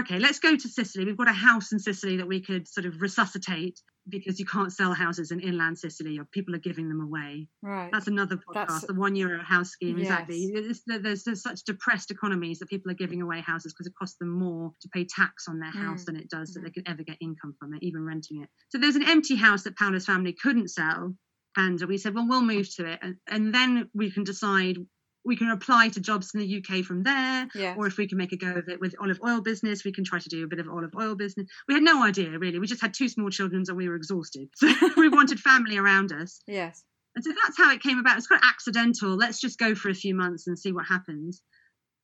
okay, let's go to Sicily. We've got a house in Sicily that we could sort of resuscitate because you can't sell houses in inland Sicily or people are giving them away. Right. That's another podcast, That's, the one euro house scheme. Yes. Exactly. there's, there's such depressed economies that people are giving away houses because it costs them more to pay tax on their house mm. than it does mm. that they could ever get income from it, even renting it. So there's an empty house that Paolo's family couldn't sell. And we said, well, we'll move to it. And, and then we can decide we can apply to jobs in the UK from there, yes. or if we can make a go of it with olive oil business, we can try to do a bit of olive oil business. We had no idea really. We just had two small children and we were exhausted. So we wanted family around us. Yes. And so that's how it came about. It's quite accidental. Let's just go for a few months and see what happens.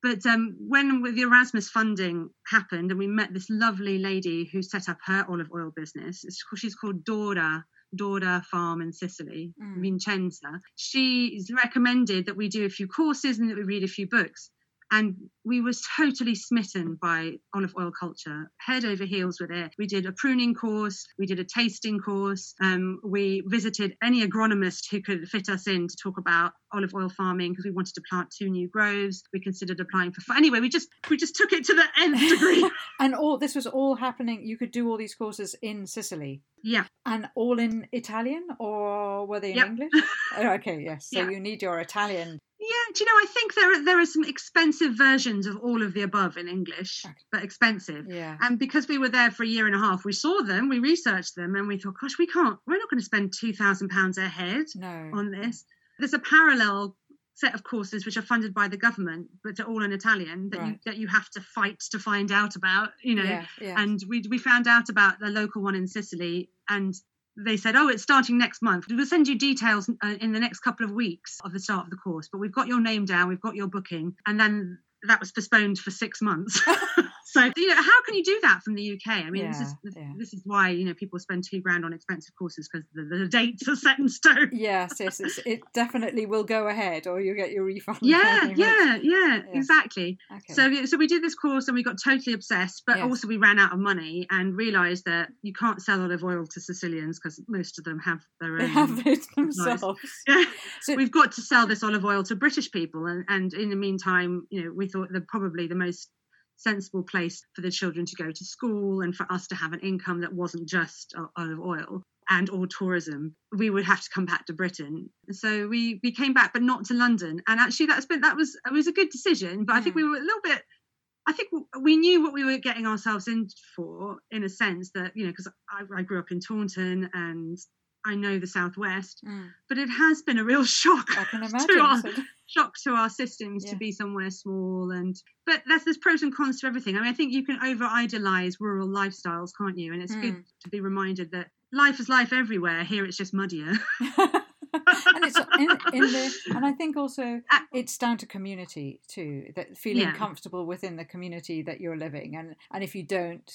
But um, when the Erasmus funding happened, and we met this lovely lady who set up her olive oil business, she's called Dora Dora farm in Sicily, mm. Vincenza, she's recommended that we do a few courses and that we read a few books and we were totally smitten by olive oil culture. Head over heels with it. We did a pruning course. We did a tasting course. Um, we visited any agronomist who could fit us in to talk about olive oil farming because we wanted to plant two new groves. We considered applying for anyway we just we just took it to the nth degree. And all this was all happening you could do all these courses in sicily? Yeah. And all in italian or were they in yep. english? Oh, okay yes. So yeah. you need your italian do you know? I think there are, there are some expensive versions of all of the above in English, but expensive. Yeah. And because we were there for a year and a half, we saw them, we researched them, and we thought, gosh, we can't. We're not going to spend two thousand pounds a head no. on this. There's a parallel set of courses which are funded by the government, but they're all in Italian that right. you that you have to fight to find out about. You know, yeah, yeah. and we we found out about the local one in Sicily, and they said, "Oh, it's starting next month. We'll send you details uh, in the next couple of weeks of the start of the course, but we've got your name down, we've got your booking." And then that was postponed for six months. so you know, how can you do that from the UK? I mean, Yeah, this is yeah. this is why you know people spend two grand on expensive courses because the, the dates are set in stone. yes, yes, it's, it definitely will go ahead, or you get your refund. Yeah, yeah, yeah, Yeah. exactly. Okay. So, so we did this course and we got totally obsessed, but Yes. also we ran out of money and realised that you can't sell olive oil to Sicilians because most of them have their own. they have it themselves. Yeah. So- We've got to sell this olive oil to British people, and, and in the meantime, you know, we thought that probably the most sensible place for the children to go to school and for us to have an income that wasn't just olive oil and or tourism. We would have to come back to britain. So we we came back but not to london. And actually that's been that was it was a good decision but i think we were a little bit I think we knew what we were getting ourselves in for, in a sense that you know, because I, I grew up in Taunton and I know the southwest, Mm, but it has been a real shock I can to our, imagine. Shock to our systems Yeah. to be somewhere small and but there's there's pros and cons to everything i mean i think you can over idealize rural lifestyles can't you and it's good Mm. to be reminded that life is life everywhere here it's just muddier and it's in, in the and I think also Uh, it's down to community too that feeling Yeah. comfortable within the community that you're living and and if you don't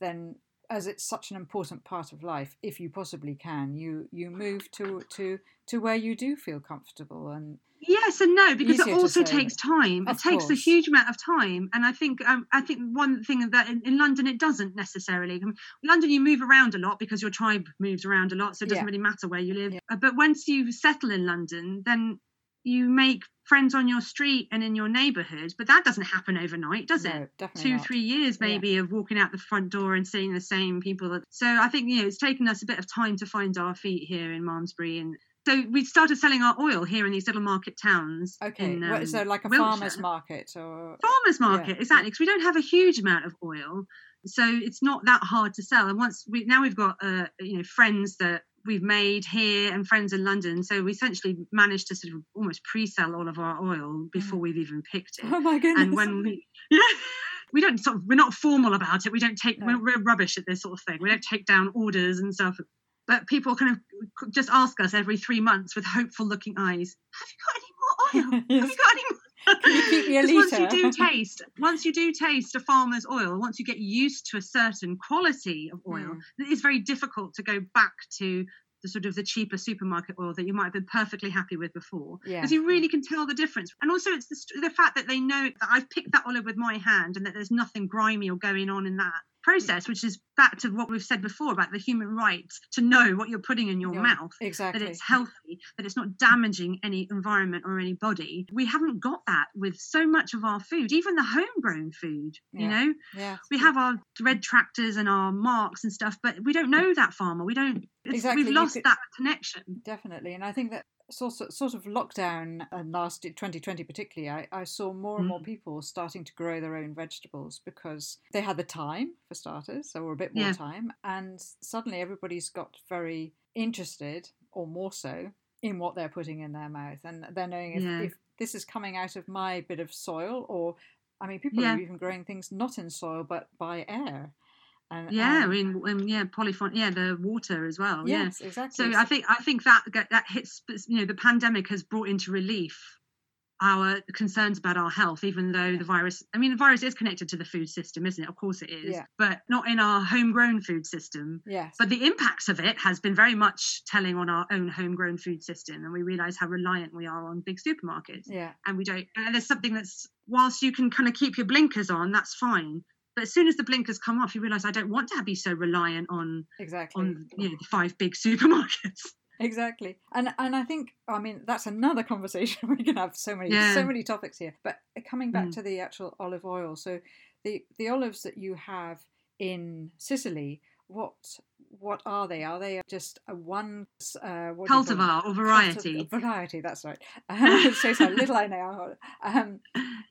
then as it's such an important part of life if you possibly can you you move to to to where you do feel comfortable and yes and no because it also takes time it takes a huge amount of time and i think um, i think one thing that in, in london it doesn't necessarily in london you move around a lot because your tribe moves around a lot so it doesn't Yeah. really matter where you live Yeah. Uh, but once you settle in london then you make friends on your street and in your neighborhood but that doesn't happen overnight does it no, definitely two not. three years Yeah. maybe of walking out the front door and seeing the same people so i think you know it's taken us a bit of time to find our feet here in malmesbury and so we started selling our oil here in these little market towns okay in, what, um, so like a Wiltshire. farmer's market or farmers market Yeah. exactly because we don't have a huge amount of oil so it's not that hard to sell and once we now we've got uh, you know friends that we've made here and friends in london. So we essentially managed to sort of almost pre-sell all of our oil mm. before we've even picked it. Oh my goodness. And when we yeah we don't sort of we're not formal about it. We don't take No. we're, we're rubbish at this sort of thing. We mm. don't take down orders and stuff. But people kind of just ask us every three months with hopeful looking eyes have you got any more oil? Yes. have you got any more Can you keep me a once you do taste once you do taste a farmer's oil once you get used to a certain quality of oil Mm. it is very difficult to go back to the sort of the cheaper supermarket oil that you might have been perfectly happy with before Yeah. because you really can tell the difference and also it's the, the fact that they know that i've picked that olive with my hand and that there's nothing grimy or going on in that process which is back to what we've said before about the human right to know what you're putting in your Yeah, mouth exactly that it's healthy, that it's not damaging any environment or any body. We haven't got that with so much of our food, even the homegrown food. You know, yeah we have our red tractors and our marks and stuff, but we don't know that farmer. We don't. Exactly, We've lost could- that connection. definitely and i think that sort of, sort of lockdown and last 2020 particularly I, I saw more and more Mm. people starting to grow their own vegetables because they had the time for starters or a bit more Yeah. time and suddenly everybody's got very interested or more so in what they're putting in their mouth and they're knowing if, Yeah. if this is coming out of my bit of soil or i mean people Yeah. are even growing things not in soil but by air and Yeah, I um, mean, um, yeah, polyphon, yeah, the water as well. Yeah. yes exactly So I think I think that that hits. You know, the pandemic has brought into relief our concerns about our health, even though the virus. I mean, the virus is connected to the food system, isn't it? Of course it is, Yeah. but not in our homegrown food system. yes But the impacts of it has been very much telling on our own homegrown food system, and we realise how reliant we are on big supermarkets. yeah And we don't. And there's something that's whilst you can kind of keep your blinkers on, that's fine. But as soon as the blinkers come off, you realise I don't want to be so reliant on exactly on you know the five big supermarkets. Exactly, and and I think I mean that's another conversation we can have so many so many topics here. But coming back Mm. to the actual olive oil, so the the olives that you have in Sicily, what what are they? Are they just a one uh, what do you call them? Cultivar or variety. Cultiv- variety, that's right. Um, so, so little I know, um,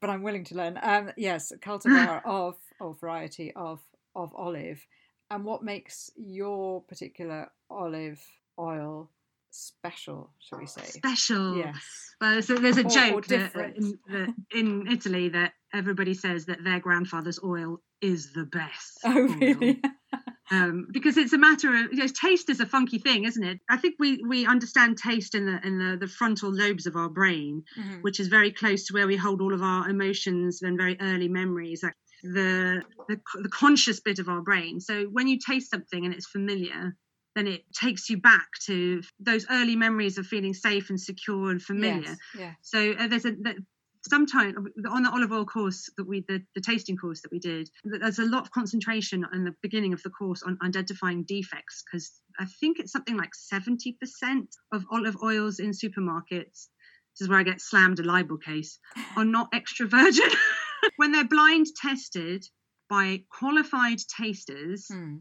but I'm willing to learn. Um, yes, cultivar of of variety of of olive, and what makes your particular olive oil special, shall we say? Special. Yes. Well, so there's a Or- or joke that, in, that in Italy that everybody says that their grandfather's oil is the best. Oh, really? um, because it's a matter of you know, taste is a funky thing, isn't it? I think we we understand taste in the in the, the frontal lobes of our brain, Mhm. which is very close to where we hold all of our emotions and very early memories. Like the, the the conscious bit of our brain. So when you taste something and it's familiar, then it takes you back to those early memories of feeling safe and secure and familiar. Yes, yeah. So uh, there's a sometimes on the olive oil course that we the, the tasting course that we did there's a lot of concentration in the beginning of the course on identifying defects because i think it's something like 70% of olive oils in supermarkets this is where i get slammed a libel case are not extra virgin when they're blind tested by qualified tasters Hmm.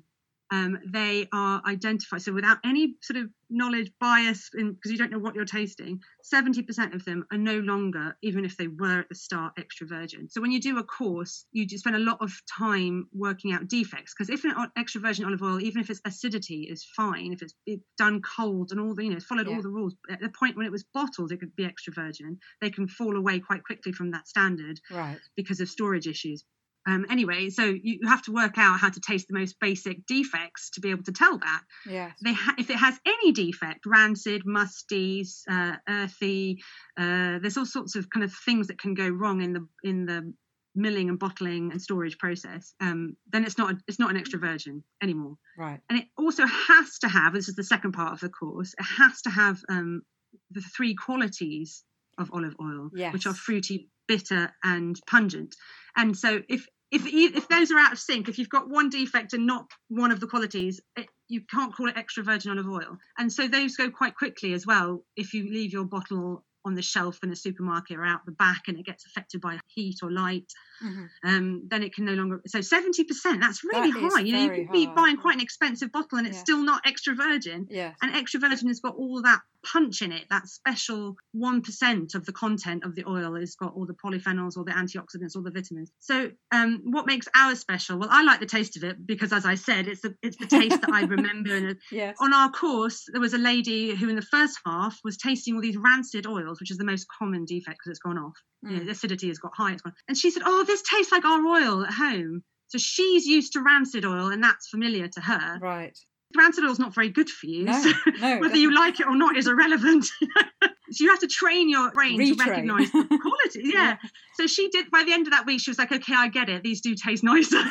Um, they are identified. So without any sort of knowledge bias, because you don't know what you're tasting, 70% of them are no longer, even if they were at the start, extra virgin. So when you do a course, you spend a lot of time working out defects. Because if an extra virgin olive oil, even if its acidity is fine, if it's it's done cold and all the, you know, followed Yeah. all the rules, at the point when it was bottled, it could be extra virgin. They can fall away quite quickly from that standard Right. because of storage issues. Um, anyway, so you have to work out how to taste the most basic defects to be able to tell that. Yes. They ha- if it has any defect, rancid, musty, uh, earthy, uh, there's all sorts of kind of things that can go wrong in the in the milling and bottling and storage process. Um, then it's not it's not an extra virgin anymore Right. and it also has to have this is the second part of the course it has to have um, the three qualities of olive oil which are fruity bitter and pungent. And so if if if those are out of sync if you've got one defect and not one of the qualities it, you can't call it extra virgin olive oil. And so those go quite quickly as well if you leave your bottle on the shelf in a supermarket or out the back and it gets affected by heat or light Mhm. um, then it can no longer. So seventy percent. That's really That high. You know, you could be buying quite an expensive bottle and it's Yeah. still not extra virgin. Yes. And extra virgin has got all that punch in it. That special one percent of the content of the oil has got all the polyphenols, all the antioxidants, all the vitamins. So, um, what makes ours special? Well, I like the taste of it because, as I said, it's the it's the taste that I remember. And Yes. on our course, there was a lady who, in the first half, was tasting all these rancid oils, which is the most common defect because it's gone off. You know, Mm. the acidity has got high. It's gone. And she said, "Oh, this tastes like our oil at home." So she's used to rancid oil, and that's familiar to her. Right. Rancid oil's not very good for you. No. so No. whether you like it or not is irrelevant. so you have to train your brain to recognise the quality. Yeah. So she did. By the end of that week, she was like, "Okay, I get it. These do taste nicer."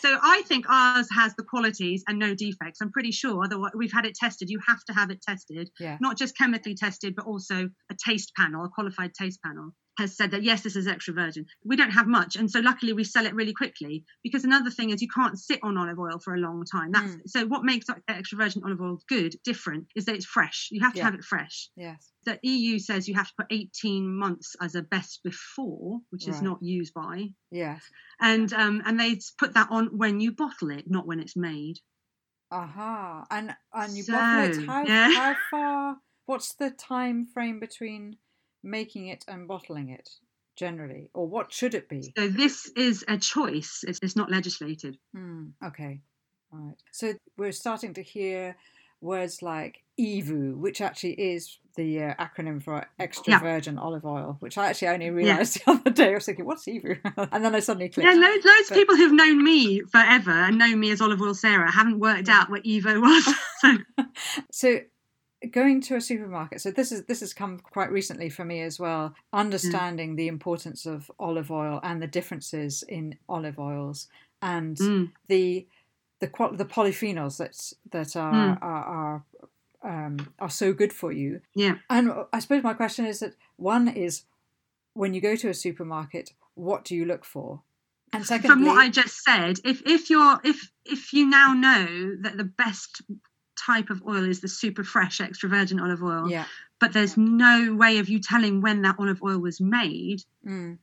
so I think ours has the qualities and no defects. I'm pretty sure. Otherwise, we've had it tested. You have to have it tested, Yeah. not just chemically tested, but also a taste panel, a qualified taste panel has said that yes, this is extra virgin. We don't have much, and so luckily we sell it really quickly. Because another thing is you can't sit on olive oil for a long time. That's Mm. so what makes extra virgin olive oil good, different, is that it's fresh. You have to Yeah. have it fresh Yes. the EU says you have to put 18 months as a best before, which is not used by, Yes. and um, and they put that on when you bottle it, not when it's made. Aha. And and you bottle it. How yeah. how far? What's the time frame between making it and bottling it generally, or what should it be? So this is a choice. It's, it's not legislated. Hmm. Okay. All right. So we're starting to hear words like EVOO, which actually is the uh, acronym for extra Yeah. virgin olive oil, which I actually only realised the other day. I was thinking, what's EVOO? and then I suddenly clicked. Yeah, loads, loads But- of people who've known me forever and know me as Olive Oil Sarah haven't worked Yeah. out what Evo was. so So going to a supermarket so this is this has come quite recently for me as well understanding the importance of olive oil and the differences in olive oils and mm, the the the polyphenols that that are Mm. are are, um, are so good for you yeah. and i suppose my question is that one is when you go to a supermarket what do you look for and secondly From what I just said, if if you're if if you now know that the best type of oil is the super fresh extra virgin olive oil, yeah but there's no way of you telling when that olive oil was made, mm,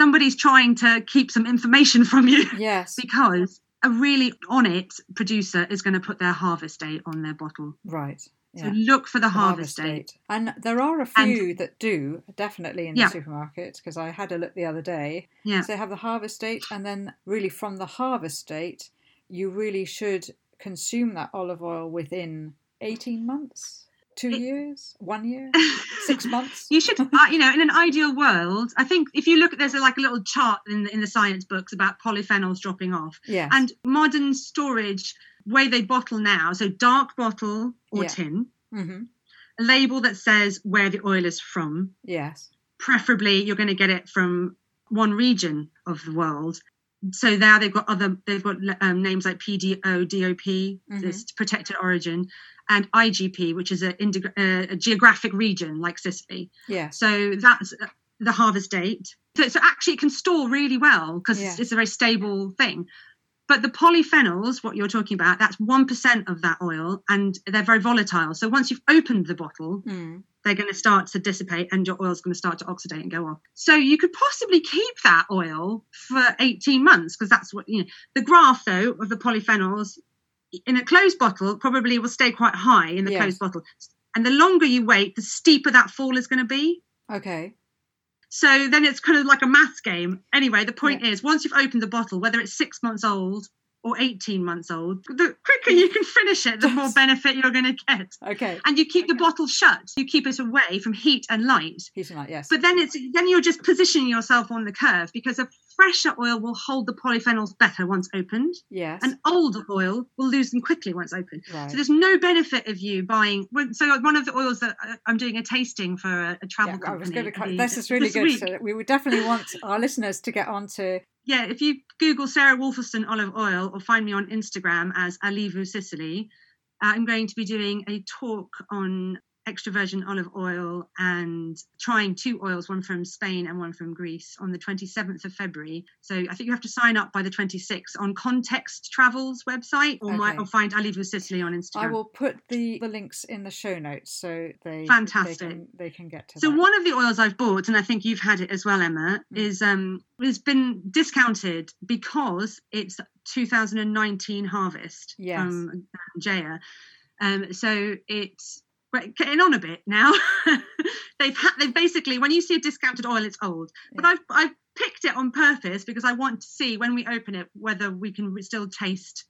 somebody's trying to keep some information from you yes because a really on it producer is going to put their harvest date on their bottle. right So yeah. look for the harvest, date. And there are a And- few that do, definitely in the Yeah. supermarket, because I had a look the other day. Yeah. So they have the harvest date, and then really from the harvest date, you really should consume that olive oil within 18 months, two It- years, one year, six months. You should, uh, you know, in an ideal world, I think if you look at there's a, like a little chart in the, in the science books about polyphenols dropping off, Yes. and modern storage way they bottle now. So dark bottle or Yeah. tin, hmm a label that says where the oil is from. Yes. Preferably, you're going to get it from one region of the world. So now they've got other they've got um, names like PDO, DOP, Mm-hmm. this protected origin, and IGP, which is a, uh, a geographic region like Sicily. Yeah. So that's uh, the harvest date. So, so actually, it can store really well because Yeah. it's, it's a very stable thing. But the polyphenols, what you're talking about, that's one percent of that oil, and they're very volatile. So once you've opened the bottle, Mm. they're going to start to dissipate, and your oil's going to start to oxidate and go off. So you could possibly keep that oil for 18 months because that's what you know. The graph, though, of the polyphenols in a closed bottle probably will stay quite high in the Yes. closed bottle, and the longer you wait, the steeper that fall is going to be. Okay. So then it's kind of like a maths game. Anyway, the point is, once you've opened the bottle, whether it's six months old or 18 months old, the quicker you can finish it, the more benefit you're going to get. Okay. And you keep the bottle shut. You keep it away from heat and light. Heat and light. Yes. But then it's then you're just positioning yourself on the curve because a fresher oil will hold the polyphenols better once opened, yes. and older oil will lose them quickly once opened. right. So there's no benefit of you buying. So one of the oils that I'm doing a tasting for a, a travel yeah, I company. was going to. This is really this good. So we would definitely want our listeners to get onto. yeah, if you Google Sarah Wolferstan olive oil or find me on Instagram as Alivu Sicily, uh, I'm going to be doing a talk on extra virgin olive oil and trying two oils, one from Spain and one from Greece, on the 27th of February. So I think you have to sign up by the 26th on Context Travels website or, my, Okay. or find Alivu Sicily on Instagram. I will put the, the links in the show notes so they Fantastic. they can, they can get to So that. one of the oils I've bought, and I think you've had it as well, Emma, Mm. is um has been discounted because it's 2019 harvest Yes. from Jaya. Um, so it's getting on a bit now. they've had they've basically when you see a discounted oil, it's old. But I've I've picked it on purpose because I want to see when we open it whether we can still taste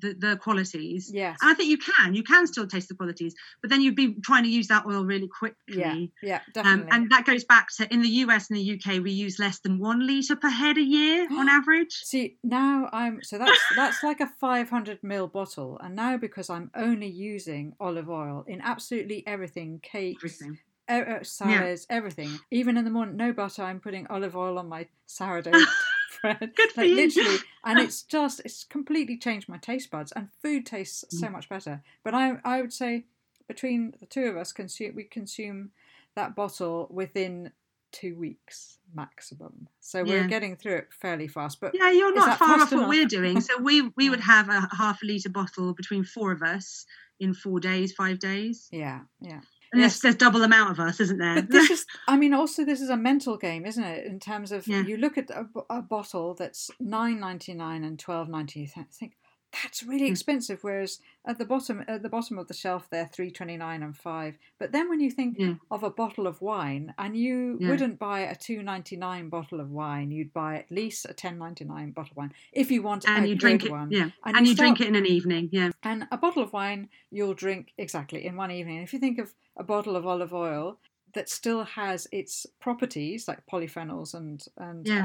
the, the qualities. yes. And I think you can. You can still taste the qualities, but then you'd be trying to use that oil really quickly. Yeah. Yeah. Um, Definitely. and that goes back to in the US and the UK, we use less than one litre per head a year on average. See now I'm so that's that's like a 500 ml bottle, and now because I'm only using olive oil in absolutely everything, cakes, Everything. uh, uh, salads, everything. Even in the morning, no butter. I'm putting olive oil on my sourdough bread. Good for like, you. literally, and it's just it's completely changed my taste buds, and food tastes so Mm. much better. But I I would say between the two of us, consume we consume that bottle within two weeks maximum. So we're Yeah. getting through it fairly fast. But Yeah, you're not far off what we're doing. So we we would have a half a litre bottle between four of us in four days, five days. yeah, yeah. There's, there's double amount of us, isn't there? But this is, I mean, also this is a mental game, isn't it? In terms of Yeah. you look at a bottle that's nine ninety nine and twelve ninety, think that's really Mm. expensive. Whereas at the bottom, at the bottom of the shelf, they're three twenty nine and five. But then when you think Yeah. of a bottle of wine, and you Yeah. wouldn't buy a two ninety nine bottle of wine, you'd buy at least a ten ninety nine bottle of wine if you want and a you drink it, one. yeah, And and, you you drink start- it in an evening, yeah. And a bottle of wine you'll drink exactly in one evening. If you think of a bottle of olive oil that still has its properties like polyphenols and and Yeah.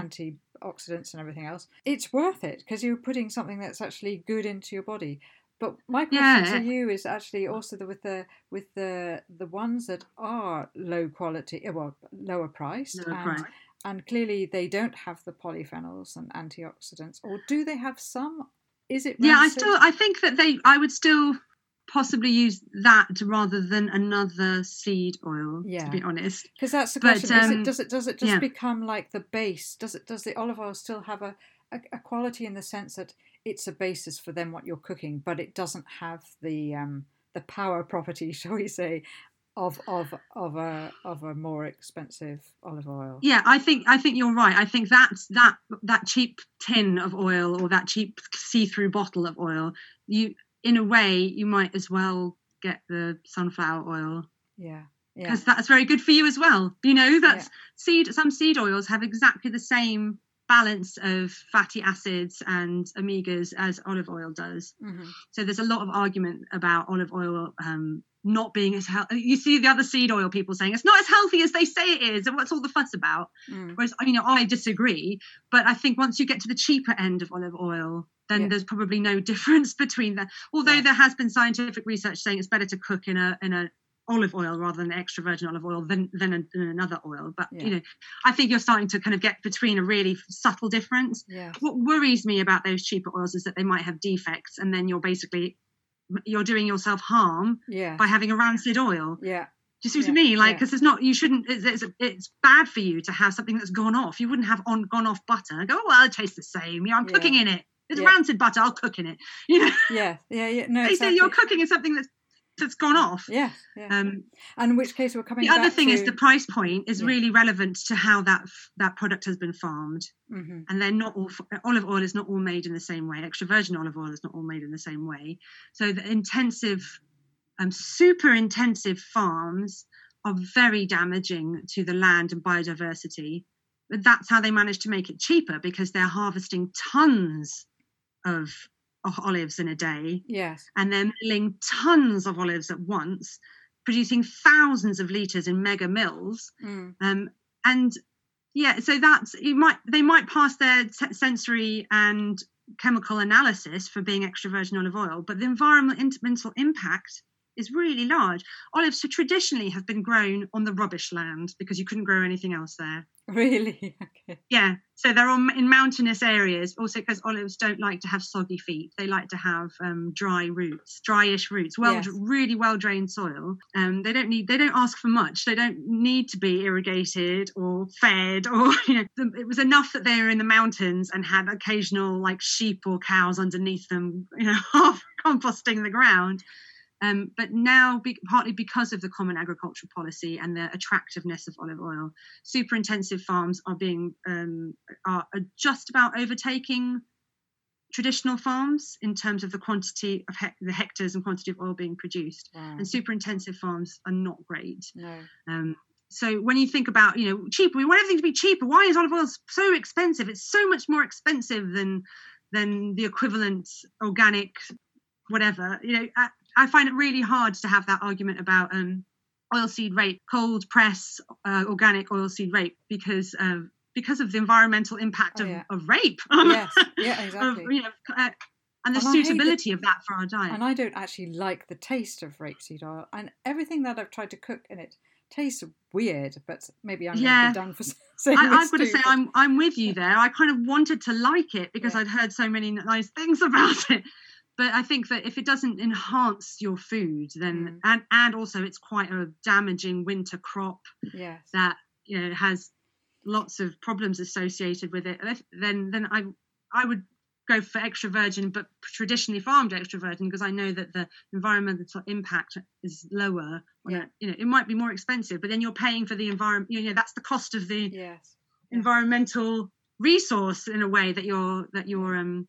Antioxidants and everything else, it's worth it because you're putting something that's actually good into your body. But my question Yeah. to you is actually also the, with the with the the ones that are low quality, uh, well, lower priced, Lower and price. and clearly they don't have the polyphenols and antioxidants, or do they have some? Is it Yeah, I still I think that they I would still possibly use that rather than another seed oil. Yeah. To be honest. Because that's the But, question. is it, um, does it does it just yeah. become like the base? Does it does the olive oil still have a, a, a quality in the sense that it's a basis for then what you're cooking, but it doesn't have the um, the power property, shall we say, of of of a of a more expensive olive oil. Yeah, I think I think you're right. I think that's that that cheap tin of oil or that cheap see-through bottle of oil. You, in a way, you might as well get the sunflower oil Yeah, yeah, because that's very good for you as well. You know, that's seed. Some seed oils have exactly the same balance of fatty acids and omegas as olive oil does. hmm So there's a lot of argument about olive oil um, not being as healthy. You see the other seed oil people saying it's not as healthy as they say it is, and what's all the fuss about? mm. Whereas, you know, I disagree. But I think once you get to the cheaper end of olive oil, then Yeah. there's probably no difference between that. Although Yeah. there has been scientific research saying it's better to cook in a in a olive oil rather than extra virgin olive oil than than, a, than another oil. But Yeah. you know, I think you're starting to kind of get between a really subtle difference. Yeah. What worries me about those cheaper oils is that they might have defects, and then you're basically you're doing yourself harm Yeah. by having a rancid oil. Yeah. Do you see what Yeah, I mean? Like, yeah. because it's not, you shouldn't, it's, it's, it's bad for you to have something that's gone off. You wouldn't have on gone off butter. Go, oh, well, it tastes the same. You know, I'm Yeah. cooking in it. It's Yeah. rancid butter. I'll cook in it. You know, Yeah. Yeah. Yeah. No. they say you're cooking in something that's that's gone off. Yeah. Yeah. Um, and in which case we're coming. the other thing is the price point is Yeah. really relevant to how that that product has been farmed, Mhm. and they're not all f- olive oil is not all made in the same way. Extra virgin olive oil is not all made in the same way. So the intensive, um, super intensive farms are very damaging to the land and biodiversity. But that's how they manage to make it cheaper because they're harvesting tons of, olives in a day Yes. and they're milling tons of olives at once, producing thousands of liters in mega mills. Mm. Um, and yeah, so that's you might they might pass their se- sensory and chemical analysis for being extra virgin olive oil, but the environmental impact is really large. Olives traditionally have been grown on the rubbish land because you couldn't grow anything else there. Really. Okay. Yeah, so they're on in mountainous areas. Also, because olives don't like to have soggy feet, they like to have um, dry roots, dryish roots. Well, Yes. really well drained soil. Um, they don't need, they don't ask for much. They don't need to be irrigated or fed, or you know, it was enough that they were in the mountains and had occasional like sheep or cows underneath them, you know, half composting the ground. Um, but now, be, partly because of the common agricultural policy and the attractiveness of olive oil, super intensive farms are being um, are, are just about overtaking traditional farms in terms of the quantity of hec- the hectares and quantity of oil being produced. Wow. And super intensive farms are not great. No. Um, so when you think about you know cheaper, we want everything to be cheaper. Why is olive oil so expensive? It's so much more expensive than than the equivalent organic whatever. You know, I, find it really hard to have that argument about um, oilseed rape, cold press uh, organic oilseed rape, because of because of the environmental impact Oh, of, yeah. of rape. yes. Yeah. of, Exactly. you know, uh, and the And suitability of that for our diet. And I don't actually like the taste of rapeseed oil, and everything that I've tried to cook in it tastes weird. But maybe I'm Yeah. going to be done for saying I, I've got to say, I'm I'm with you there. I kind of wanted to like it because Yeah. I'd heard so many nice things about it. But I think that if it doesn't enhance your food, then Mm. and and also it's quite a damaging winter crop yes. that you know has lots of problems associated with it. Then then I I would go for extra virgin, but traditionally farmed extra virgin because I know that the environmental impact is lower. Yeah. it. You know, it might be more expensive, but then you're paying for the environment. You know, that's the cost of the Yes. Environmental resource in a way that you're that you're um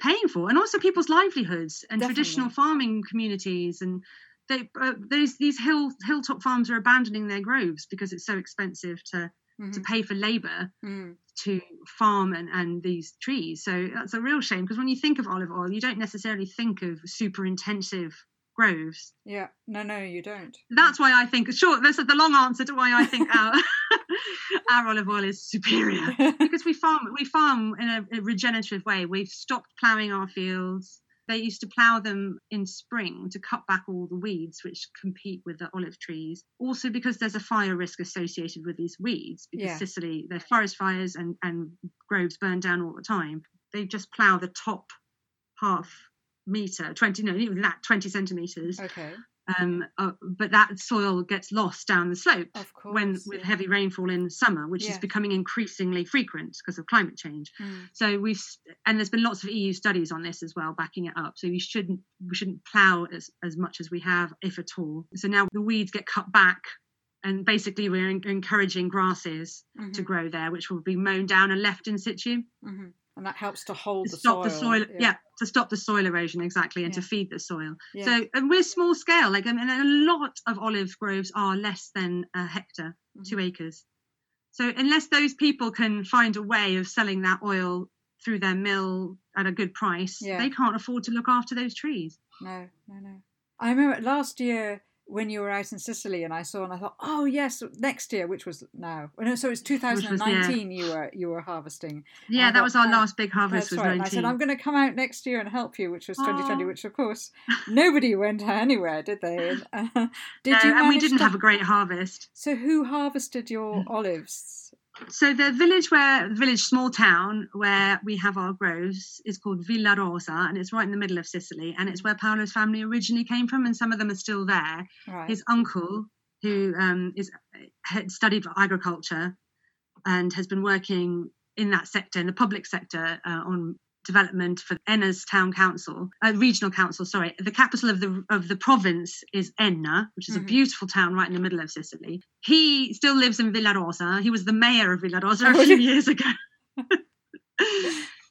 paying for and also people's livelihoods and traditional farming communities and they uh, these these hill hilltop farms are abandoning their groves because it's so expensive to to Mhm. pay for labor Mm. to farm and, and these trees so that's a real shame because when you think of olive oil you don't necessarily think of super intensive groves Yeah. No, no, you don't. that's why I think sure that's the long answer to why I think our our olive oil is superior because we farm we farm in a, a regenerative way. We've stopped ploughing our fields. They used to plough them in spring to cut back all the weeds which compete with the olive trees. Also because there's a fire risk associated with these weeds because Yeah. Sicily, the forest fires and, and groves burn down all the time. They just plough the top half meter, 20 no, even that 20 centimeters. okay. Um, uh, but that soil gets lost down the slope course. when with yeah. heavy rainfall in summer, which Yeah. is becoming increasingly frequent because of climate change. Mm. So we've and there's been lots of EU studies on this as well, backing it up. So we shouldn't we shouldn't plough as as much as we have, if at all. So now the weeds get cut back, and basically we're encouraging grasses to Mhm. grow there, which will be mown down and left in situ Mhm. And that helps to hold to the stop soil. the soil. Yeah. to stop the soil erosion exactly, and to feed the soil. Yeah. So and we're small scale, like i mean a lot of olive groves are less than a hectare Mhm. two acres. So unless those people can find a way of selling that oil through their mill at a good price, Yeah. they can't afford to look after those trees. No, no, no. I remember last year when you were out in Sicily, and I saw, and I thought, oh yes, next year, which was now. So it's 2019. yeah. You were you were harvesting. Yeah, that thought, was our oh, last big harvest. That's right. I said I'm going to come out next year and help you, which was 2020. Which of course nobody went anywhere, did they? And, uh, did no, you? And we didn't to... have a great harvest. So who harvested your olives? So the village where the village small town where we have our groves is called Villarosa and it's right in the middle of Sicily and it's where Paolo's family originally came from and some of them are still there. Right. His uncle who um, is had studied agriculture and has been working in that sector in the public sector uh, on development for Enna's town council, uh, regional council. Sorry, the capital of the of the province is Enna, which is mm-hmm. a beautiful town right in the middle of Sicily. He still lives in Villarosa. He was the mayor of Villarosa a few years ago.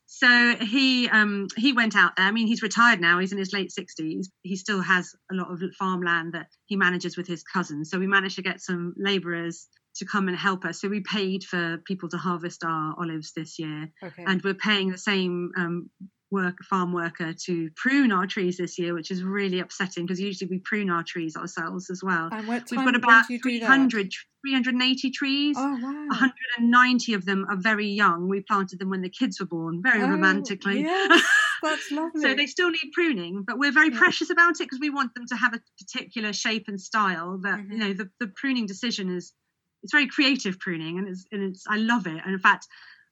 so he um, he went out there. I mean, he's retired now. He's in his late sixties. He still has a lot of farmland that he manages with his cousins. So we managed to get some labourers to come and help us. So we paid for people to harvest our olives this year, okay. and we're paying the same um, work farm worker to prune our trees this year, which is really upsetting because usually we prune our trees ourselves as well. And what time, We've got about 300, 380 trees. Oh, wow. 190 of them are very young. We planted them when the kids were born, very oh, romantically. Yes, that's lovely. so they still need pruning, but we're very yeah. precious about it because we want them to have a particular shape and style that, mm-hmm. you know, the, the pruning decision is it's very creative pruning and it's, and it's I love it. And in fact,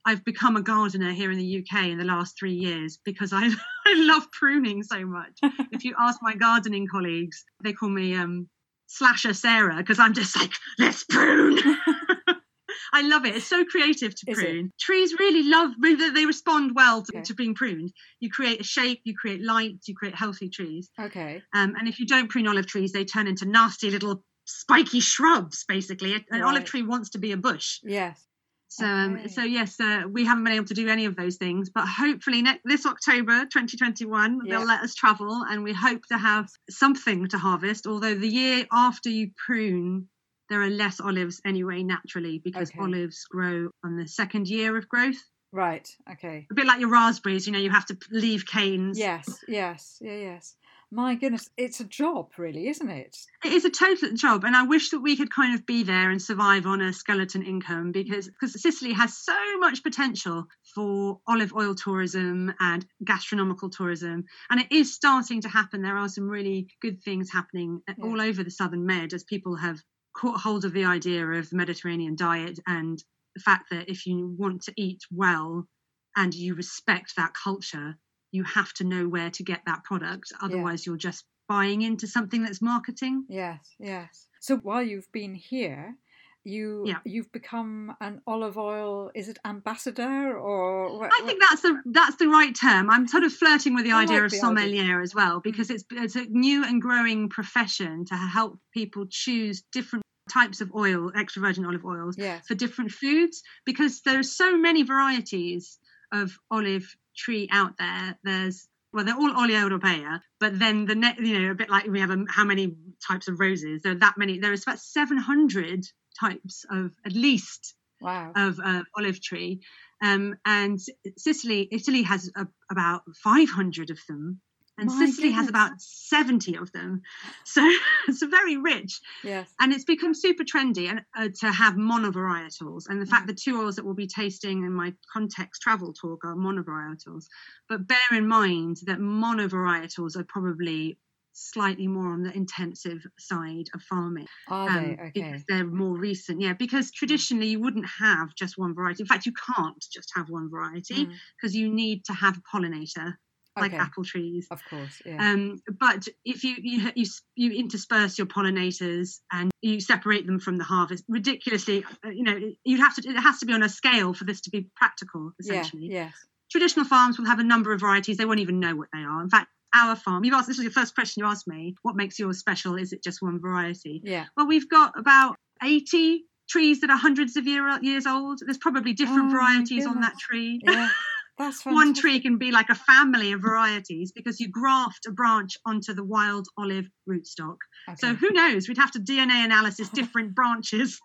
I've become a gardener here in the UK in the last three years because I, I love pruning so much. if you ask my gardening colleagues, they call me um, Slasher Sarah because I'm just like, let's prune. I love it. It's so creative to prune. Trees really love, that they respond well to, okay. to, being pruned. You create a shape, you create light, you create healthy trees. Okay. Um, and if you don't prune olive trees, they turn into nasty little spiky shrubs basically. An right. olive tree wants to be a bush. Yes. So um, okay. um, so yes uh, we haven't been able to do any of those things but hopefully ne- this october 2021 they'll let us travel and we hope to have something to harvest although the year after you prune there are less olives anyway naturally because okay. olives grow on the second year of growth. Right okay. A bit like your raspberries you know you have to leave canes. Yes yes yeah yes my goodness, it's a job, really, isn't it? It is a total job, and I wish that we could kind of be there and survive on a skeleton income because because Sicily has so much potential for olive oil tourism and gastronomical tourism, and it is starting to happen. There are some really good things happening uh, yeah. all over the southern Med as people have caught hold of the idea of the Mediterranean diet and the fact that if you want to eat well and you respect that culture you have to know where to get that product otherwise yeah. you're just buying into something that's marketing yes yes so while you've been here you yeah. you've become an olive oil is it ambassador or I think that's the that's the right term. I'm sort of flirting with the I idea like of sommelier idea. as well because mm. it's it's a new and growing profession to help people choose different types of oil, extra virgin olive oils yes. for different foods because there's so many varieties of olive tree out there. There's well, they're all Olea Europaea, but then the net, you know, a bit like we have a, how many types of roses? There are that many. There is about 700 types of at least wow. of uh, olive tree, um, and Sicily, Italy has a, about 500 of them and My Sicily goodness. has about 70 of them. So it's very rich. Yes. And it's become super trendy and uh, to have monovarietals. And the fact mm. the two oils that we'll be tasting in my context travel talk are monovarietals. But bear in mind that monovarietals are probably slightly more on the intensive side of farming. Are um, they? Okay. Because they're more recent, yeah. Because traditionally you wouldn't have just one variety. In fact, you can't just have one variety because mm. you need to have a pollinator like okay. apple trees. Of course, yeah. Um, but if you, you you you intersperse your pollinators and you separate them from the harvest, ridiculously, uh, you know, you'd have to. It has to be on a scale for this to be practical. Essentially, yeah, yes. Traditional farms will have a number of varieties. They won't even know what they are. In fact, our farm. You've asked this was your first question you asked me. What makes yours special? Is it just one variety? Yeah. Well, we've got about eighty trees that are hundreds of year, years old. There's probably different oh, varieties on that tree. Yeah. One tree can be like a family of varieties because you graft a branch onto the wild olive rootstock. Okay. So who knows? We'd have to DNA analysis different branches.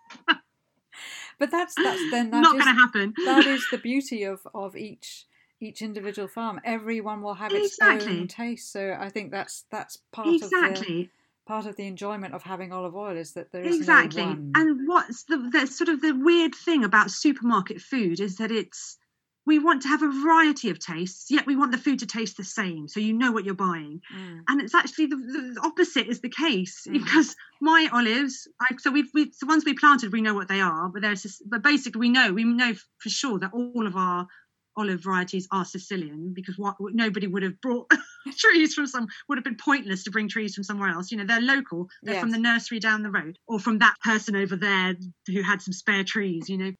but that's that's then that not going to happen. that is the beauty of of each each individual farm. Everyone will have its exactly. own taste. So I think that's that's part exactly. of the part of the enjoyment of having olive oil is that there is exactly. no one. And what's the, the sort of the weird thing about supermarket food is that it's we want to have a variety of tastes, yet we want the food to taste the same, so you know what you're buying. Mm. And it's actually the, the opposite is the case Mm. because my olives, I, so we've, we've the ones we planted, we know what they are, but there's this, but basically we know we know for sure that all of our olive varieties are Sicilian because what nobody would have brought trees from some would have been pointless to bring trees from somewhere else. You know, they're local. They're from the nursery down the road or from that person over there who had some spare trees. You know,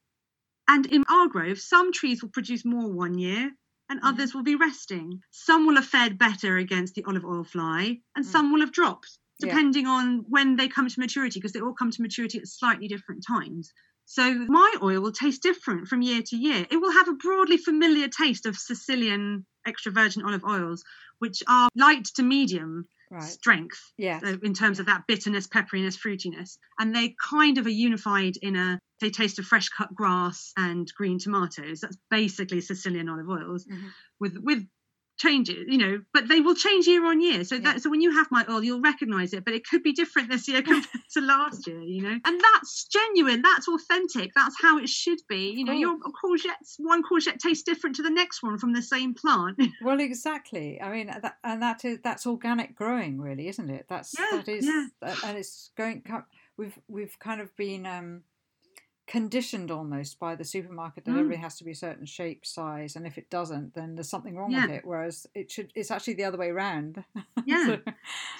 and in our grove, some trees will produce more one year. And Mhm. others will be resting. Some will have fared better against the olive oil fly, and Mm. some will have dropped, Yeah. depending on when they come to maturity, because they all come to maturity at slightly different times. So my oil will taste different from year to year. It will have a broadly familiar taste of Sicilian extra virgin olive oils, which are light to medium Right. strength Yes. so in terms of that bitterness, pepperiness, fruitiness. And they kind of are unified in a they taste of fresh cut grass and green tomatoes. That's basically Sicilian olive oils Mhm. with with changes, you know, but they will change year on year. So Yeah. that so when you have my oil, you'll recognize it, but it could be different this year compared to last year, you know. And that's genuine, that's authentic, that's how it should be. You know, Cool. your courgettes, one courgette tastes different to the next one from the same plant. Well, exactly. I mean, that, and that is that's organic growing, really, isn't it? That's Yeah, that is, yeah. that- and it's going. We've we've kind of been um, conditioned almost by the supermarket that Mm. everything has to be a certain shape, size, and if it doesn't, then there's something wrong with it. Whereas it should, it's actually the other way around. Yeah. So,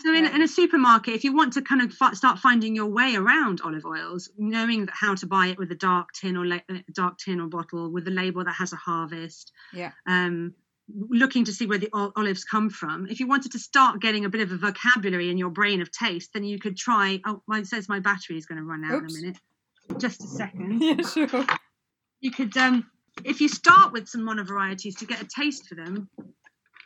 So in, Yeah. in a supermarket, if you want to kind of start finding your way around olive oils, knowing that how to buy it with a dark tin or la- uh, dark tin or bottle with a label that has a harvest, Yeah. um, looking to see where the olives come from. If you wanted to start getting a bit of a vocabulary in your brain of taste, then you could try. Oh, my, it says my battery is going to run out Oops. in a minute. Just a second. yeah, sure. You could, um, if you start with some monovarieties to get a taste for them,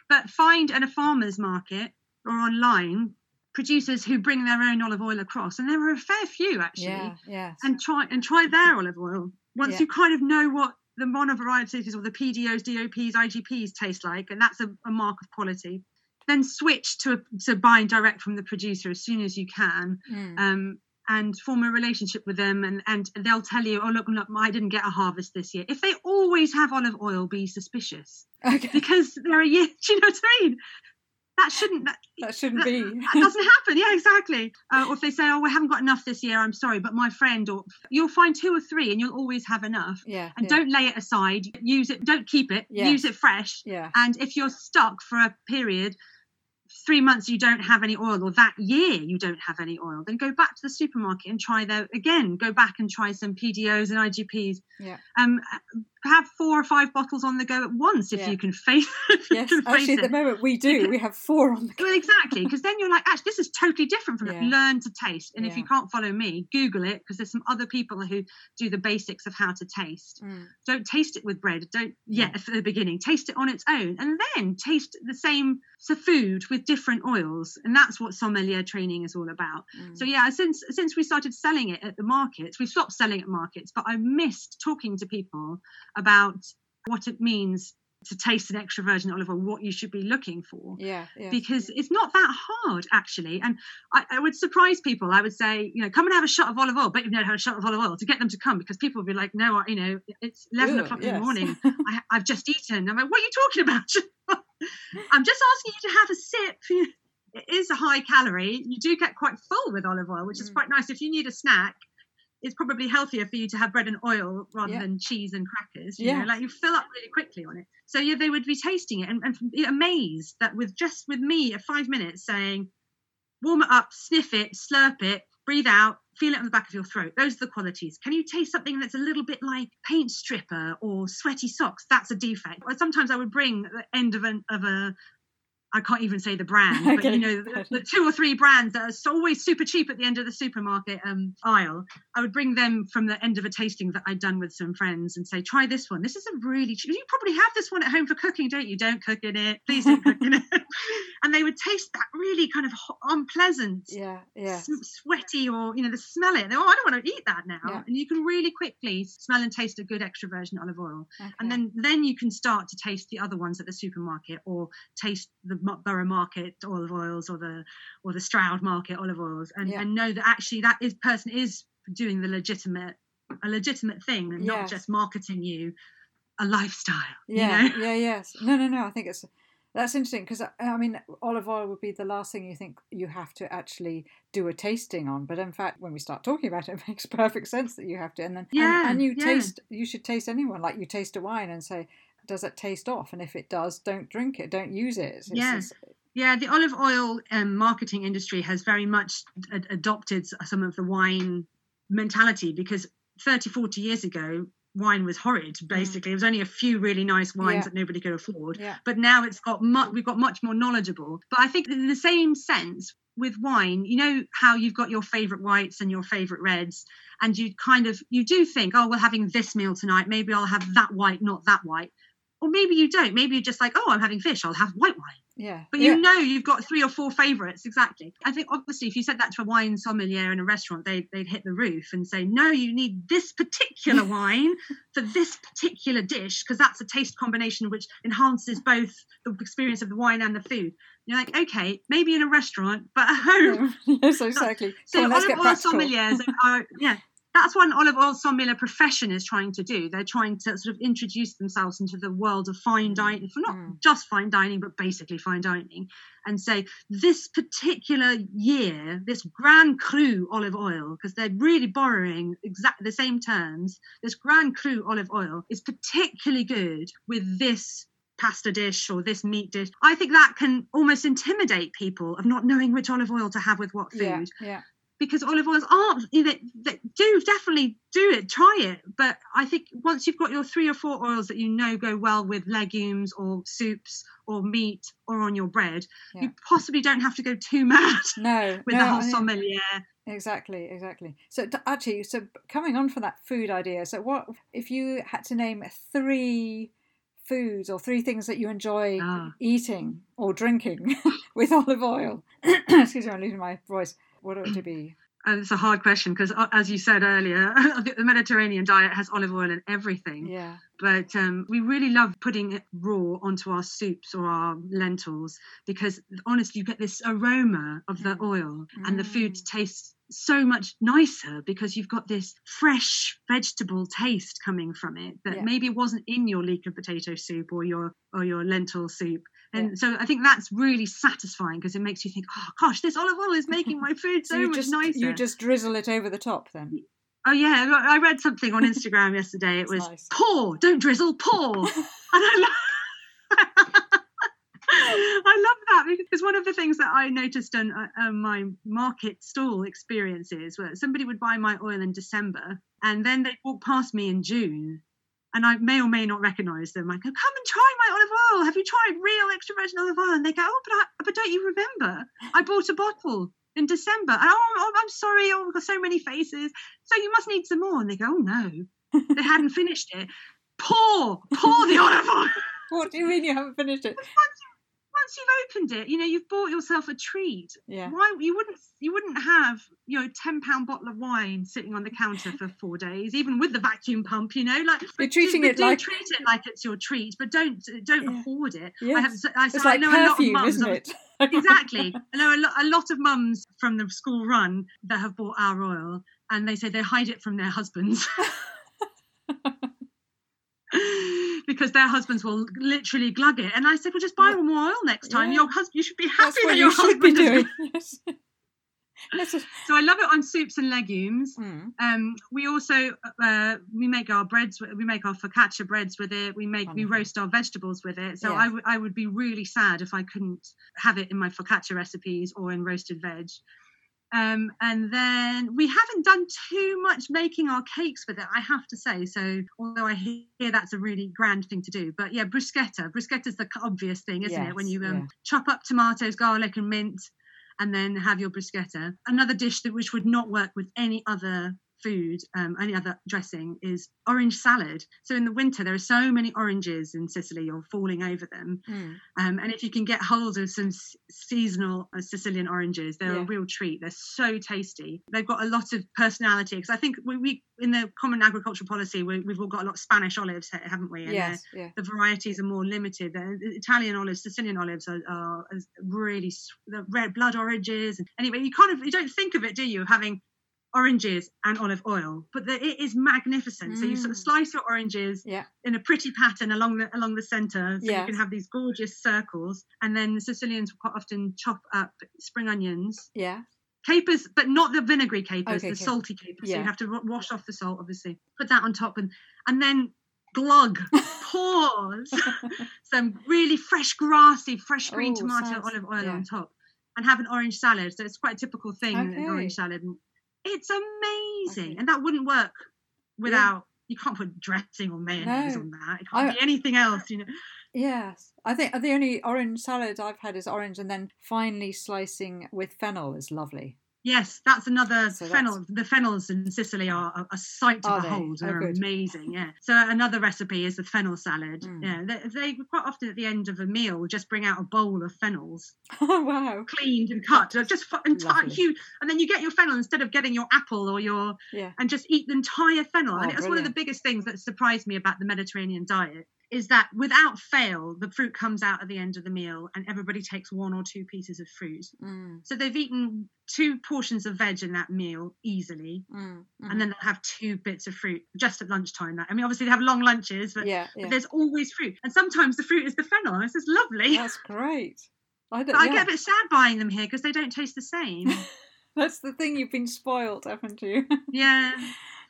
but find at a farmer's market or online producers who bring their own olive oil across, and there are a fair few actually, Yeah, yes. and try and try their olive oil. Once Yeah. you kind of know what the monovarieties or the PDOs, DOPs, IGPs taste like, and that's a, a mark of quality. Then switch to to buying direct from the producer as soon as you can, Mm. um, and form a relationship with them and and they'll tell you oh look look i didn't get a harvest this year. If they always have olive oil be suspicious. Okay, because they're a year do you know what i mean? That shouldn't that, that shouldn't be. that doesn't happen. Yeah exactly. Uh, or if they say oh we haven't got enough this year i'm sorry but my friend or you'll find two or three and you'll always have enough. Yeah, and yeah, don't lay it aside. Use it don't keep it. Use it fresh. Yeah, and if you're stuck for a period three months you don't have any oil or that year you don't have any oil then go back to the supermarket and try their again go back and try some pdos and igps Yeah. um have four or five bottles on the go at once if Yeah. you can face yes. can face Actually, at the moment we do. We have four on the. well, exactly, because then you're like, actually, this is totally different from it. Yeah. Learn to taste, and if you can't follow me, Google it because there's some other people who do the basics of how to taste Mm. don't taste it with bread don't yet at the beginning taste it on its own and then taste the same so food with different oils and that's what sommelier training is all about Mm. so yeah since since we started selling it at the markets we stopped selling at markets but i missed talking to people about what it means to taste an extra virgin olive oil what you should be looking for yeah, yeah. because it's not that hard actually. And I, I would surprise people. I would say, you know, come and have a shot of olive oil, but you've never had a shot of olive oil to get them to come because people would be like, no, I- you know, it's 11 Ugh, o'clock in the morning. I, I've just eaten. I'm like, what are you talking about? I'm just asking you to have a sip. It is a high calorie. You do get quite full with olive oil, which is Mm. quite nice. If you need a snack, it's probably healthier for you to have bread and oil rather Yeah. than cheese and crackers. You Yeah. know, like you fill up really quickly on it. So yeah, they would be tasting it and, and be amazed that with just with me at five minutes saying, warm it up, sniff it, slurp it, breathe out, feel it on the back of your throat. Those are the qualities. Can you taste something that's a little bit like paint stripper or sweaty socks? That's a defect. Or sometimes I would bring the end of an of a I can't even say the brand, but Okay. you know, the, the two or three brands that are always super cheap at the end of the supermarket um, aisle. I would bring them from the end of a tasting that I'd done with some friends and say, try this one. This is a really cheap. You probably have this one at home for cooking, don't you? Don't cook in it. Please don't cook in it. and they would taste that really kind of unpleasant, yeah, yeah. s- sweaty, or, you know, they smell it. Oh, I don't want to eat that now. Yeah. And you can really quickly smell and taste a good extra virgin olive oil Okay. and then then you can start to taste the other ones at the supermarket or taste the Borough Market olive oils or the or the Stroud Market olive oils, and, Yeah. and know that actually that is person is doing the legitimate a legitimate thing and not just marketing you a lifestyle. Yeah, You know? yeah, yes. No, no, no. I think it's that's interesting because uh, I mean, olive oil would be the last thing you think you have to actually do a tasting on, but in fact, when we start talking about it, it makes perfect sense that you have to. And then, and- Yeah, and, you yeah. taste, you should taste anyone like you taste a wine and say, does it taste off? And if it does, don't drink it, don't use it. It's, Yeah. it's- Yeah, the olive oil um, marketing industry has very much ad- adopted some of the wine mentality because 30, 40 years ago, wine was horrid, basically. It was only a few really nice wines Mm. Yeah. that nobody could afford. yeah, But now it's got mu- we've got much more knowledgeable. But I think in the same sense with wine, you know how you've got your favorite whites and your favorite reds, and you kind of you do think, oh, we're having this meal tonight. Maybe I'll have that white, not that white. Or maybe you don't. Maybe you're just like, oh, I'm having fish. I'll have white wine. yeah. But yeah. you know you've got three or four favourites exactly. I think obviously if you said that to a wine sommelier in a restaurant, they they'd hit the roof and say, no, you need this particular wine for this particular dish because that's a taste combination which enhances both the experience of the wine and the food. You're like, okay, maybe in a restaurant, but at home. yes, exactly. So on, olive oil sommeliers are yeah. That's what an olive oil sommelier profession is trying to do. They're trying to sort of introduce themselves into the world of fine dining, for not Mm. just fine dining, but basically fine dining, and say this particular year, this Grand Cru olive oil, because they're really borrowing exactly the same terms. This Grand Cru olive oil is particularly good with this pasta dish or this meat dish. I think that can almost intimidate people of not knowing which olive oil to have with what food Yeah, yeah. Because olive oils aren't you know, they do definitely do it try it but i think once you've got your three or four oils that you know go well with legumes or soups or meat or on your bread Yeah. you possibly don't have to go too mad No, with no, the whole sommelier Exactly, exactly. So actually, so coming on from that food idea, so what if you had to name three foods or three things that you enjoy Ah. eating or drinking with olive oil? Excuse me, I'm losing my voice. What would it be? Uh, it's a hard question because, as you said earlier, the Mediterranean diet has olive oil in everything. Yeah, but um, we really love putting it raw onto our soups or our lentils because honestly you get this aroma of the Mm. oil and the food Mm. tastes so much nicer because you've got this fresh vegetable taste coming from it that Yeah. maybe wasn't in your leek and potato soup or your or your lentil soup and so i think that's really satisfying because it makes you think oh gosh this olive oil is making my food so, so much just nicer you just drizzle it over the top then. Oh yeah, I read something on Instagram yesterday. It was nice. pour, don't drizzle, pour, and I love. I love that because one of the things that I noticed on uh, uh, my market stall experiences where somebody would buy my oil in December and then they'd walk past me in June and I may or may not recognize them. I go, come and try my olive oil. Have you tried real extra virgin olive oil? And they go, oh, but, I, but don't you remember? I bought a bottle in December. Oh, oh, I'm sorry. Oh, we've got so many faces. So you must need some more. And they go, oh, no. They hadn't finished it. Pour, pour the olive oil. What do you mean you haven't finished it? Once you've opened it, you know, you've bought yourself a treat. Yeah. Why you wouldn't you wouldn't have, you know, ten pound bottle of wine sitting on the counter for four days, even with the vacuum pump, you know, like You're treating do, it do like- treat it like it's your treat, but don't don't Yeah. hoard it. I have I, It's I like know a lot of perfume, mums isn't it? exactly. I know a, lo- a lot of mums from the school run that have bought our oil and they say they hide it from their husbands. because their husbands will literally glug it. And I said, well, just buy Yeah. more oil next time. Yeah. Your husband, you should be happy That's that what your you should be husband is doing. Yes. So I love it on soups and legumes. Mm. Um, we also uh, we make our breads. We make our focaccia breads with it. We make we roast our vegetables with it. So Yes. I I would be really sad if I couldn't have it in my focaccia recipes or in roasted veg. Um, and then we haven't done too much making our cakes with it, I have to say. So although I hear that's a really grand thing to do, but yeah, bruschetta. Bruschetta is the obvious thing, isn't it? When you um, yeah. chop up tomatoes, garlic, and mint, and then have your bruschetta. Another dish that which would not work with any other food, um, any other dressing, is orange salad. So in the winter, there are so many oranges in Sicily, you're falling over them. Mm. Um, and if you can get hold of some s- seasonal uh, Sicilian oranges, they're Yeah. a real treat. They're so tasty. They've got a lot of personality because I think we, we in the Common Agricultural Policy we, we've all got a lot of Spanish olives, haven't we? And Yes, yeah. the varieties are more limited. The Italian olives, Sicilian olives are, are really the red blood oranges. And anyway, you kind of you don't think of it, do you, having oranges and olive oil? But the, it is magnificent. So you sort of Mm. slice your oranges Yeah. in a pretty pattern along the along the centre, so you can have these gorgeous circles. And then the Sicilians quite often chop up spring onions. Yeah. Capers, but not the vinegary capers, Okay, the okay. salty capers. So you have to wa- wash off the salt, obviously. Put that on top, and and then glug, pause some really fresh, grassy, fresh green Oh, tomato sounds- olive oil yeah. on top, and have an orange salad. So it's quite a typical thing, an orange salad. And it's amazing, Okay. and that wouldn't work without. You can't put dressing or mayonnaise No. on that. It can't I- be anything else, you know. Yes. I think the only orange salad I've had is orange and then finely slicing with fennel is lovely. Yes, that's another So fennel. The fennels in Sicily are a, sight to Are behold. Oh, They're good. amazing. Yeah. So another recipe is the fennel salad. Mm. Yeah, they, they quite often at the end of a meal just bring out a bowl of fennels, Oh, wow. cleaned and cut, just entire huge. And then you get your fennel instead of getting your apple or your Yeah. and just eat the entire fennel. Oh, and it's one of the biggest things that surprised me about the Mediterranean diet is that without fail, the fruit comes out at the end of the meal, and everybody takes one or two pieces of fruit. Mm, So they've eaten two portions of veg in that meal easily, mm, mm. and then they'll have two bits of fruit just at lunchtime. I mean, obviously they have long lunches, but, yeah, but there's always fruit, and sometimes the fruit is the fennel. This is lovely. That's great. I don't, But I get a bit sad buying them here because they don't taste the same. That's the thing. You've been spoiled, haven't you? yeah,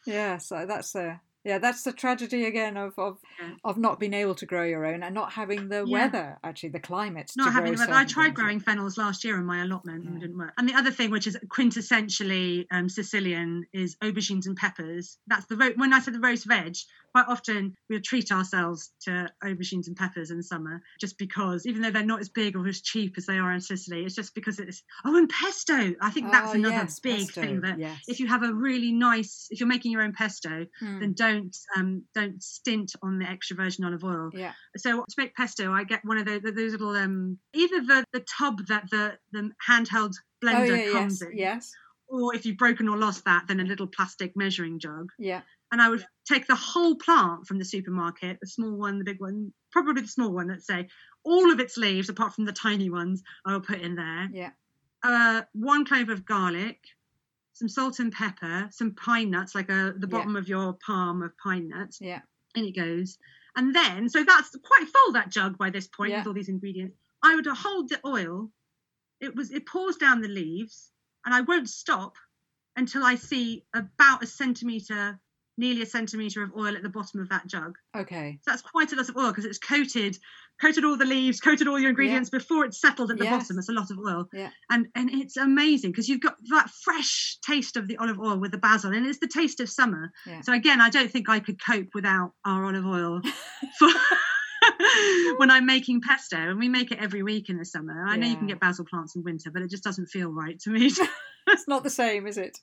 yeah. So that's the yeah. That's the tragedy again of of Yeah. of not being able to grow your own and not having the Yeah. weather. Actually, the climate. not to having. grow But I tried growing fennels last year in my allotment, and it didn't work. And the other thing, which is quintessentially um, Sicilian, is aubergines and peppers. That's the ro- when I said the roast veg. Quite often we'll treat ourselves to aubergines and peppers in summer, just because even though they're not as big or as cheap as they are in Sicily, it's just because it's oh and pesto. I think that's Oh, another yes, big pesto, thing that yes. if you have a really nice, if you're making your own pesto, Mm, then don't um, don't stint on the extra virgin olive oil. yeah. So to make pesto, I get one of those, those little um, either the, the tub that the the handheld Oh blender yeah. comes Yes. in, Yes. or if you've broken or lost that, then a little plastic measuring jug. Yeah. And I would take the whole plant from the supermarket, the small one, the big one, probably the small one. Let's say all of its leaves, apart from the tiny ones, I will put in there. Yeah. Uh, one clove of garlic, some salt and pepper, some pine nuts, like a, the Yeah. bottom of your palm of pine nuts Yeah. in it goes. And then, so that's quite full that jug by this point Yeah. with all these ingredients. I would hold the oil. It was it pours down the leaves, and I won't stop until I see about a centimeter, nearly a centimeter of oil at the bottom of that jug. Okay. So that's quite a lot of oil because it's coated, coated all the leaves, coated all your ingredients before it's settled at the Yes. bottom. It's a lot of oil. Yeah. And and it's amazing because you've got that fresh taste of the olive oil with the basil, and it's the taste of summer. Yeah. So again, I don't think I could cope without our olive oil for when I'm making pesto, and we make it every week in the summer. I know you can get basil plants in winter, but it just doesn't feel right to me. It's not the same, is it?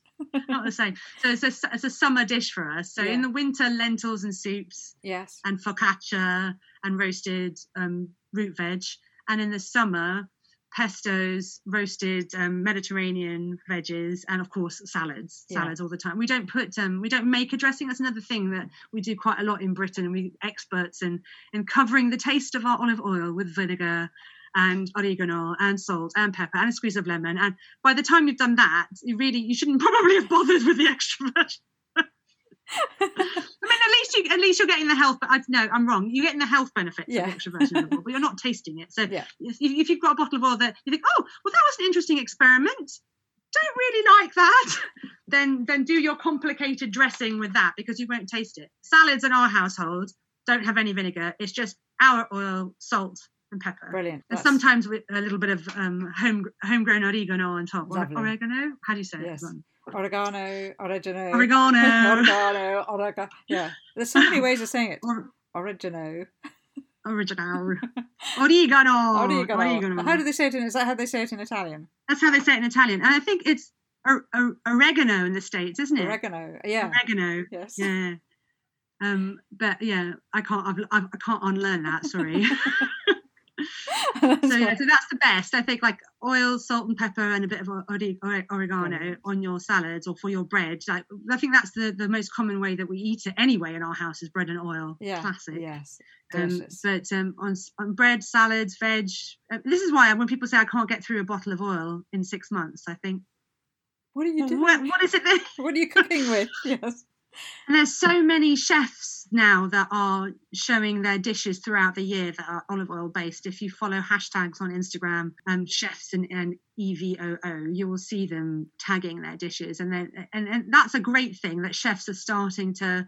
Not the same. So it's a, it's a summer dish for us. So Yeah. in the winter, lentils and soups Yes. and focaccia and roasted um, root veg, and in the summer, pestos, roasted um, Mediterranean veggies, and of course salads. Yeah. Salads all the time. We don't put um, we don't make a dressing. That's another thing that we do quite a lot in Britain, and we experts in in covering the taste of our olive oil with vinegar. And oregano and salt and pepper and a squeeze of lemon. And by the time you've done that, you really you shouldn't probably have bothered with the extra virgin I mean, at least you at least you're getting the health. But I, no, I'm wrong. You're getting the health benefits Yeah. of extra virgin olive oil, but you're not tasting it. So Yeah. if, if you've got a bottle of oil that you think, oh, well, that was an interesting experiment. Don't really like that. then then do your complicated dressing with that because you won't taste it. Salads in our household don't have any vinegar. It's just our oil, salt, and pepper. Brilliant. And That's- sometimes with a little bit of um, home homegrown oregano on top. Lovely. Oregano? How do you say Yes. it? oregano, oregano, Oregano. oregano, oregano. Yeah, there's so many ways of saying it. Or- Oregano, Original. Oregano. oregano. Oregano. How do they say it in? Is that how they say it in Italian? That's how they say it in Italian. And I think it's or, or, oregano in the states, isn't it? Oregano, yeah. Oregano, yes. yeah. Um, but yeah, I can't. I've, I've, I can't unlearn that. Sorry. so yeah, so that's the best. I think like oil, salt, and pepper, and a bit of oregano on your salads or for your bread. Like I think that's the the most common way that we eat it anyway in our house is bread and oil. Yeah, classic. Yes, um, but um, on on bread, salads, veg. Uh, this is why when people say I can't get through a bottle of oil in six months, I think. What are you doing? What, what is it? That... what are you cooking with? Yes. And there's so many chefs now that are showing their dishes throughout the year that are olive oil based. If you follow hashtags on Instagram, um, chefs and, and EVOO, you will see them tagging their dishes, and and, and that's a great thing that chefs are starting to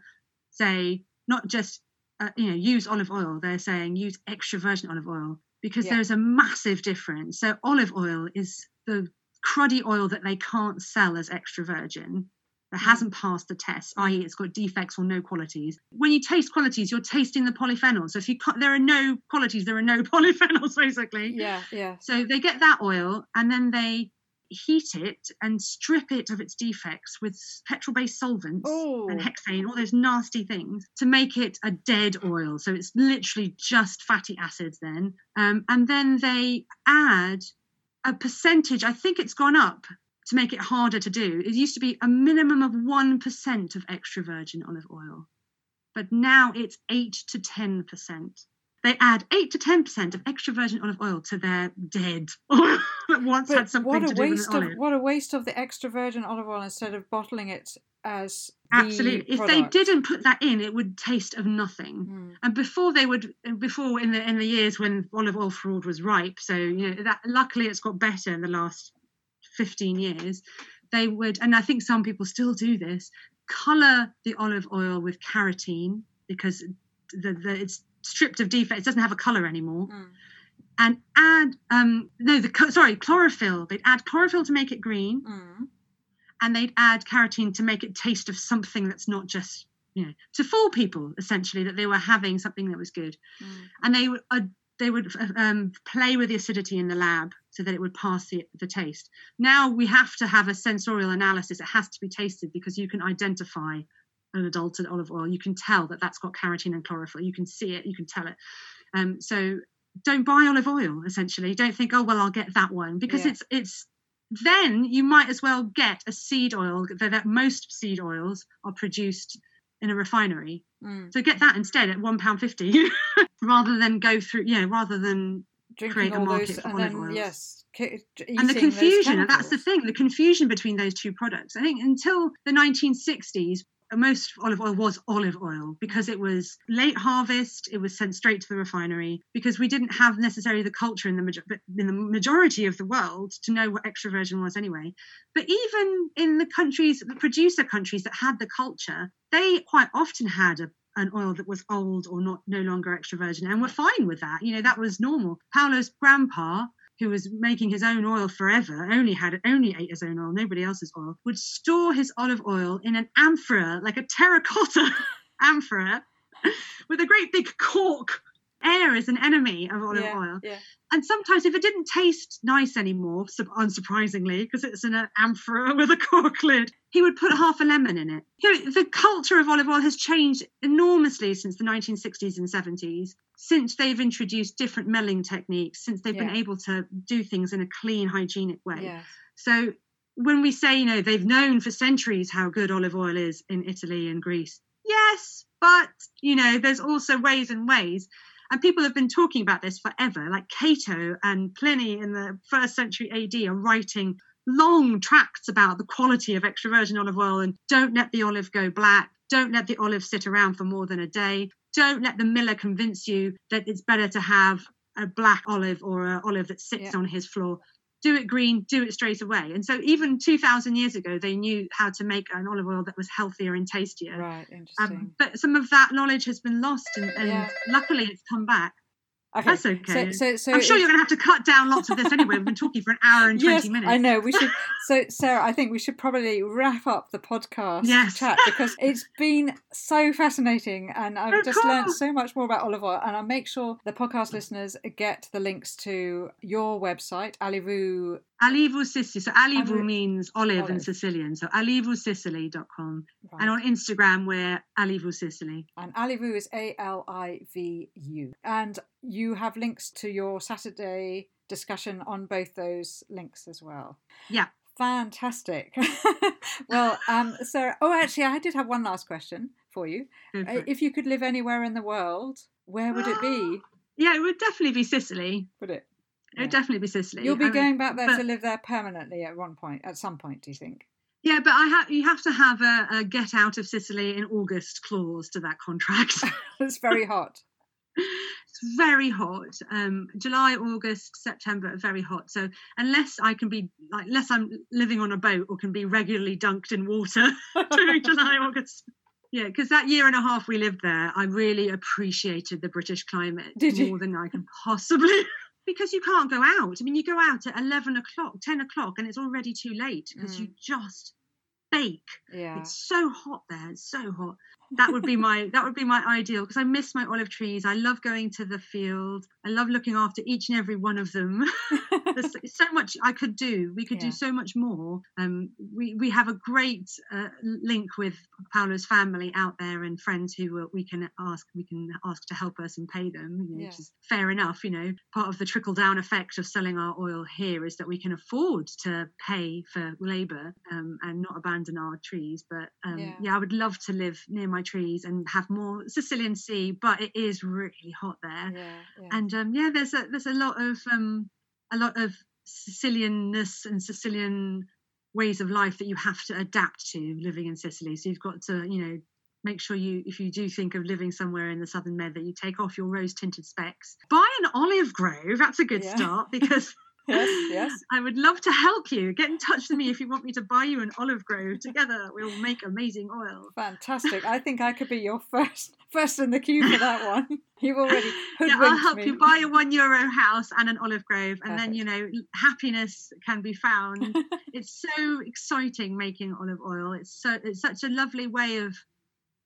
say not just uh, you know use olive oil. They're saying use extra virgin olive oil because yeah. there's a massive difference. So olive oil is the cruddy oil that they can't sell as extra virgin that hasn't passed the test, i.e., it's got defects or no qualities. When you taste qualities, you're tasting the polyphenols. So if you there are no qualities, there are no polyphenols, basically. Yeah, yeah. So they get that oil and then they heat it and strip it of its defects with petrol-based solvents Ooh. and hexane, all those nasty things, to make it a dead oil. So it's literally just fatty acids then. Um, and then they add a percentage. I think it's gone up to make it harder to do. It used to be a minimum of 1% of extra virgin olive oil, but now it's 8 to 10%. They add 8 to 10% of extra virgin olive oil to their dead oil that once but had something what a to do waste with olive. Of, what a waste of the extra virgin olive oil instead of bottling it as Absolutely. The if they didn't put that in, it would taste of nothing. Mm. And before they would, before in the in the years when olive oil fraud was ripe, so you know that luckily it's got better in the last 15 years, they would, and I think some people still do this, color the olive oil with carotene because the, the it's stripped of defects, it doesn't have a color anymore. Mm. And add, um, no, the sorry, chlorophyll. They'd add chlorophyll to make it green, Mm. and they'd add carotene to make it taste of something that's not just, you know, to fool people essentially that they were having something that was good. Mm. And they would uh, they would um, play with the acidity in the lab so that it would pass the, the taste. Now we have to have a sensorial analysis. It has to be tasted because you can identify an adulterated olive oil. You can tell that that's got carotene and chlorophyll. You can see it. You can tell it. Um, so don't buy olive oil. Essentially, don't think, oh well, I'll get that one because Yeah. it's it's. Then you might as well get a seed oil. That that most seed oils are produced in a refinery. Mm. So get that instead at one pound fifty, rather than go through. Yeah, rather than Drinking all those, and olive then oils. yes, and the confusion and that's the thing the confusion between those two products. I think until the 1960s most olive oil was olive oil because it was late harvest it was sent straight to the refinery because we didn't have necessarily the culture in the, major- in the majority of the world to know what extra virgin was anyway. But even in the countries the producer countries that had the culture they quite often had a an oil that was old or not no longer extra virgin and were fine with that you know that was normal paolo's grandpa who was making his own oil forever, only had only ate his own oil, nobody else's oil, would store his olive oil in an amphora, like a terracotta amphora, with a great big cork. Air is an enemy of olive yeah, oil. Yeah. And sometimes, if it didn't taste nice anymore, unsurprisingly, because it's in an uh, amphora with a cork lid, he would put half a lemon in it. You know, the culture of olive oil has changed enormously since the 1960s and 70s, since they've introduced different milling techniques, since they've been able to do things in a clean, hygienic way. So when we say, you know, they've known for centuries how good olive oil is in Italy and Greece, yes, but, you know, there's also ways and ways. And people have been talking about this forever. Like Cato and Pliny in the first century AD are writing long tracts about the quality of extra virgin olive oil and don't let the olive go black. Don't let the olive sit around for more than a day. Don't let the miller convince you that it's better to have a black olive or an olive that sits Yeah. on his floor. Do it green, do it straight away. And so, even 2000 years ago, they knew how to make an olive oil that was healthier and tastier. Right. Interesting. Um, but some of that knowledge has been lost, and, and Yeah. luckily it's come back. Okay. That's okay. So, so, so I'm sure you're going to have to cut down lots of this anyway. We've been talking for an hour and 20 yes, minutes. I know. We should. So, Sarah, I think we should probably wrap up the podcast Yes. chat because it's been so fascinating, and I've Of just learned so much more about olive oil. And I'll make sure the podcast listeners get the links to your website, Alivu Sicily. So Alivu Alivu- means olive, in. Sicilian. So alivusicily.com. Right. And on Instagram, we're Alivu Sicily. And Alivu is A L I V U. And you have links to your Saturday discussion on both those links as well. Yeah. Fantastic. well, um, Sarah, oh, actually, I did have one last question for you. For Uh. If you could live anywhere in the world, where would it be? Yeah, it would definitely be Sicily. Would it? It would definitely be Sicily. You'll be I mean, going back there but- to live there permanently at one point, at some point, do you think? Yeah, but I have you have to have a, a get out of Sicily in August clause to that contract. it's very hot. it's very hot. Um, July, August, September are very hot. So unless I can be like, unless I'm living on a boat or can be regularly dunked in water during July, August. Yeah, because that year and a half we lived there, I really appreciated the British climate Did you? more than I can possibly. Because you can't go out. I mean, you go out at 11 o'clock, 10 o'clock, and it's already too late because you mm. just bake. Yeah. It's so hot there. It's so hot. That would be my that would be my ideal because I miss my olive trees. I love going to the field. I love looking after each and every one of them. There's so much I could do. We could Yeah. do so much more. Um, we we have a great uh, link with Paolo's family out there and friends who uh, we can ask we can ask to help us and pay them, you know, Yeah. which is fair enough. You know, part of the trickle down effect of selling our oil here is that we can afford to pay for labour um, and not abandon our trees. But um, Yeah. yeah, I would love to live near my trees and have more Sicilian sea, but it is really hot there Yeah. yeah. and um, yeah, there's a there's a lot of um, a lot of Sicilianness and Sicilian ways of life that you have to adapt to living in Sicily. So you've got to you know make sure you if you do think of living somewhere in the southern med that you take off your rose tinted specs, buy an olive grove. That's a good Yeah. start because. Yes, yes. I would love to help you. Get in touch with me if you want me to buy you an olive grove. Together, we'll make amazing oil. Fantastic. I think I could be your first first in the queue for that one. You've already yeah, I'll help me. you buy a one euro house and an olive grove, and then you know happiness can be found. it's so exciting making olive oil. It's so it's such a lovely way of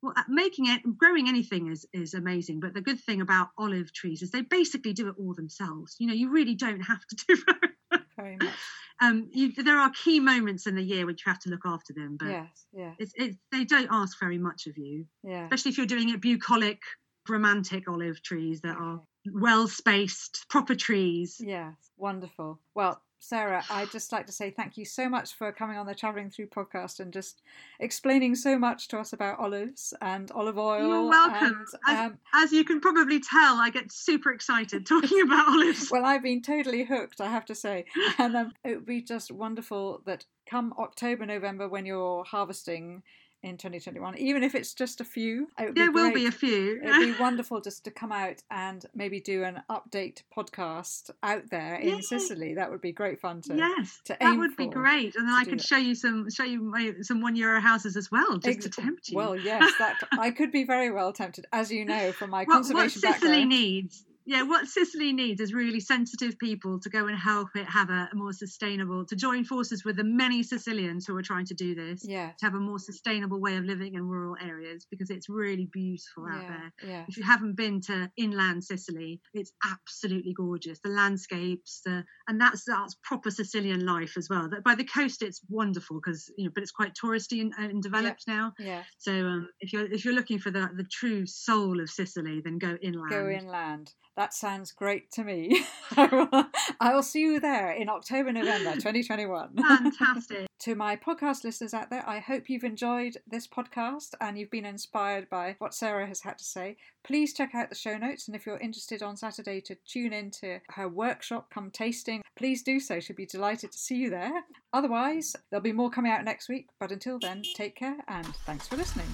well, uh, making it growing anything is is amazing. But the good thing about olive trees is they basically do it all themselves. You know, you really don't have to do. Very much. um, you, there are key moments in the year which you have to look after them, but Yes, yes, it's, it's they don't ask very much of you, yeah. especially if you're doing it bucolic, romantic olive trees that are well spaced, proper trees. Yes, wonderful. Well, Sarah, I'd just like to say thank you so much for coming on the Travelling Through podcast and just explaining so much to us about olives and olive oil. You're welcome. and, As, um, as you can probably tell, I get super excited talking about olives. well, I've been totally hooked, I have to say. And um, it would be just wonderful that come October, November, when you're harvesting in 2021, even if it's just a few, there will be a few. It'd be wonderful just to come out and maybe do an update podcast out there in Yay. Sicily. That would be great fun to. yes, to that would be great, and then I could show you some show you my, some one euro houses as well, just Ex- to tempt you. Well, yes, that I could be very well tempted, as you know from my what, what conservation Sicily background. needs, yeah, what Sicily needs is really sensitive people to go and help it have a more sustainable, to join forces with the many Sicilians who are trying to do this, to have a more sustainable way of living in rural areas because it's really beautiful out Yeah, there. yeah. If you haven't been to inland Sicily, it's absolutely gorgeous. The landscapes, the and that's that's proper Sicilian life as well. That by the coast, it's wonderful because you know, but it's quite touristy and, and developed now. Yeah, So um, if you're if you're looking for the the true soul of Sicily, then go inland. go inland. That sounds great to me. I will- see you there in October, November 2021. Fantastic. To my podcast listeners out there, I hope you've enjoyed this podcast and you've been inspired by what Sarah has had to say. Please check out the show notes, and if you're interested on Saturday to tune in to her workshop, come tasting, please do so. She'll be delighted to see you there. Otherwise, there'll be more coming out next week, but until then, take care and thanks for listening.